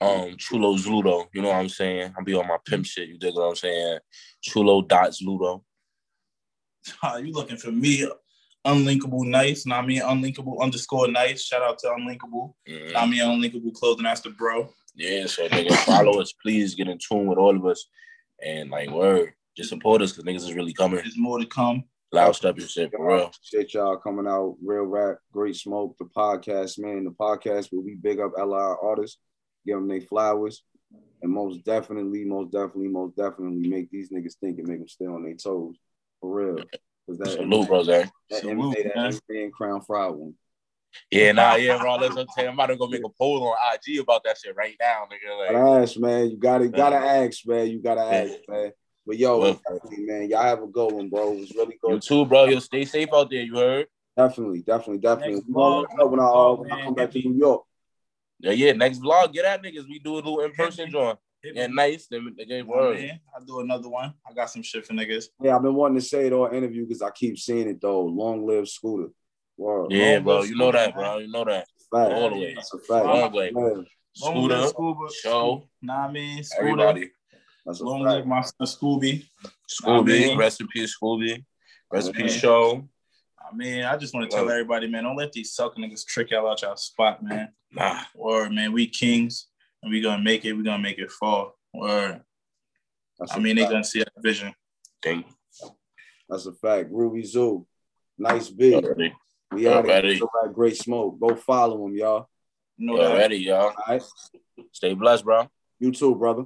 um Chulo Zludo. You know what I'm saying? I'll be on my pimp shit. You dig what I'm saying? Chulo dot Zludo. Ah, you looking for me? Unlinkable nice, not me. Unlinkable underscore nice. Shout out to Unlinkable. Mhm. Not me. Unlinkable clothing. That's the bro. Yeah, so nigga, follow us. Please get in tune with all of us. And like word, just support us because niggas is really coming. There's more to come. Loud step and shit for real. Appreciate y'all coming out. Real rap, great smoke. The podcast, man. The podcast where we big up LR artists, give them their flowers, and most definitely, most definitely, most definitely make these niggas think and make them stay on their toes. For real. Cause that, Salute, bro, Zay. that Salute, MMA, that man. MMA and Crown Fried one. Yeah, nah, yeah, bro. Let's I'm saying I'm about to go make a poll on IG about that shit right now, nigga. Like, ask, man. You gotta gotta ask, man. You gotta ask, man. But yo, Well- man, y'all have a good one, bro. It was really good. you too, bro. Yo, stay safe out there. You heard? Definitely, definitely, definitely. Next vlog, let you know when I, uh, vlog, when I come back to New York. Yeah, yeah. Next vlog, get at niggas. We do a little in person joint. Hit Yeah, me. nice. Then again, Oh, word. man. I'll do another one. I got some shit for niggas. Yeah, I've been wanting to say it all interview because I keep seeing it though. Long live Scooter. Word. Yeah, Long bro. You know that, bro. You know that. Fact. All the way. That's a fact. Long way. Scooter, Scuba. show, Nah, I mean, Scooter. everybody. That's a Long fact. live my son Scooby. Scooby, Amen. rest in peace, Scooby. Rest in peace, show. I mean, I just want to tell everybody, man, don't let these sucker niggas trick y'all out y'all spot, man. Nah, Or man, we kings and we gonna make it. we're gonna make it fall. Or That's I a mean, they fact. gonna see our vision. thank That's a fact. Groovy Zoo. Nice B. already. We out Already. here. Great smoke. Go follow him, y'all. You know already, y'all. All right. Stay blessed, bro. You too, brother.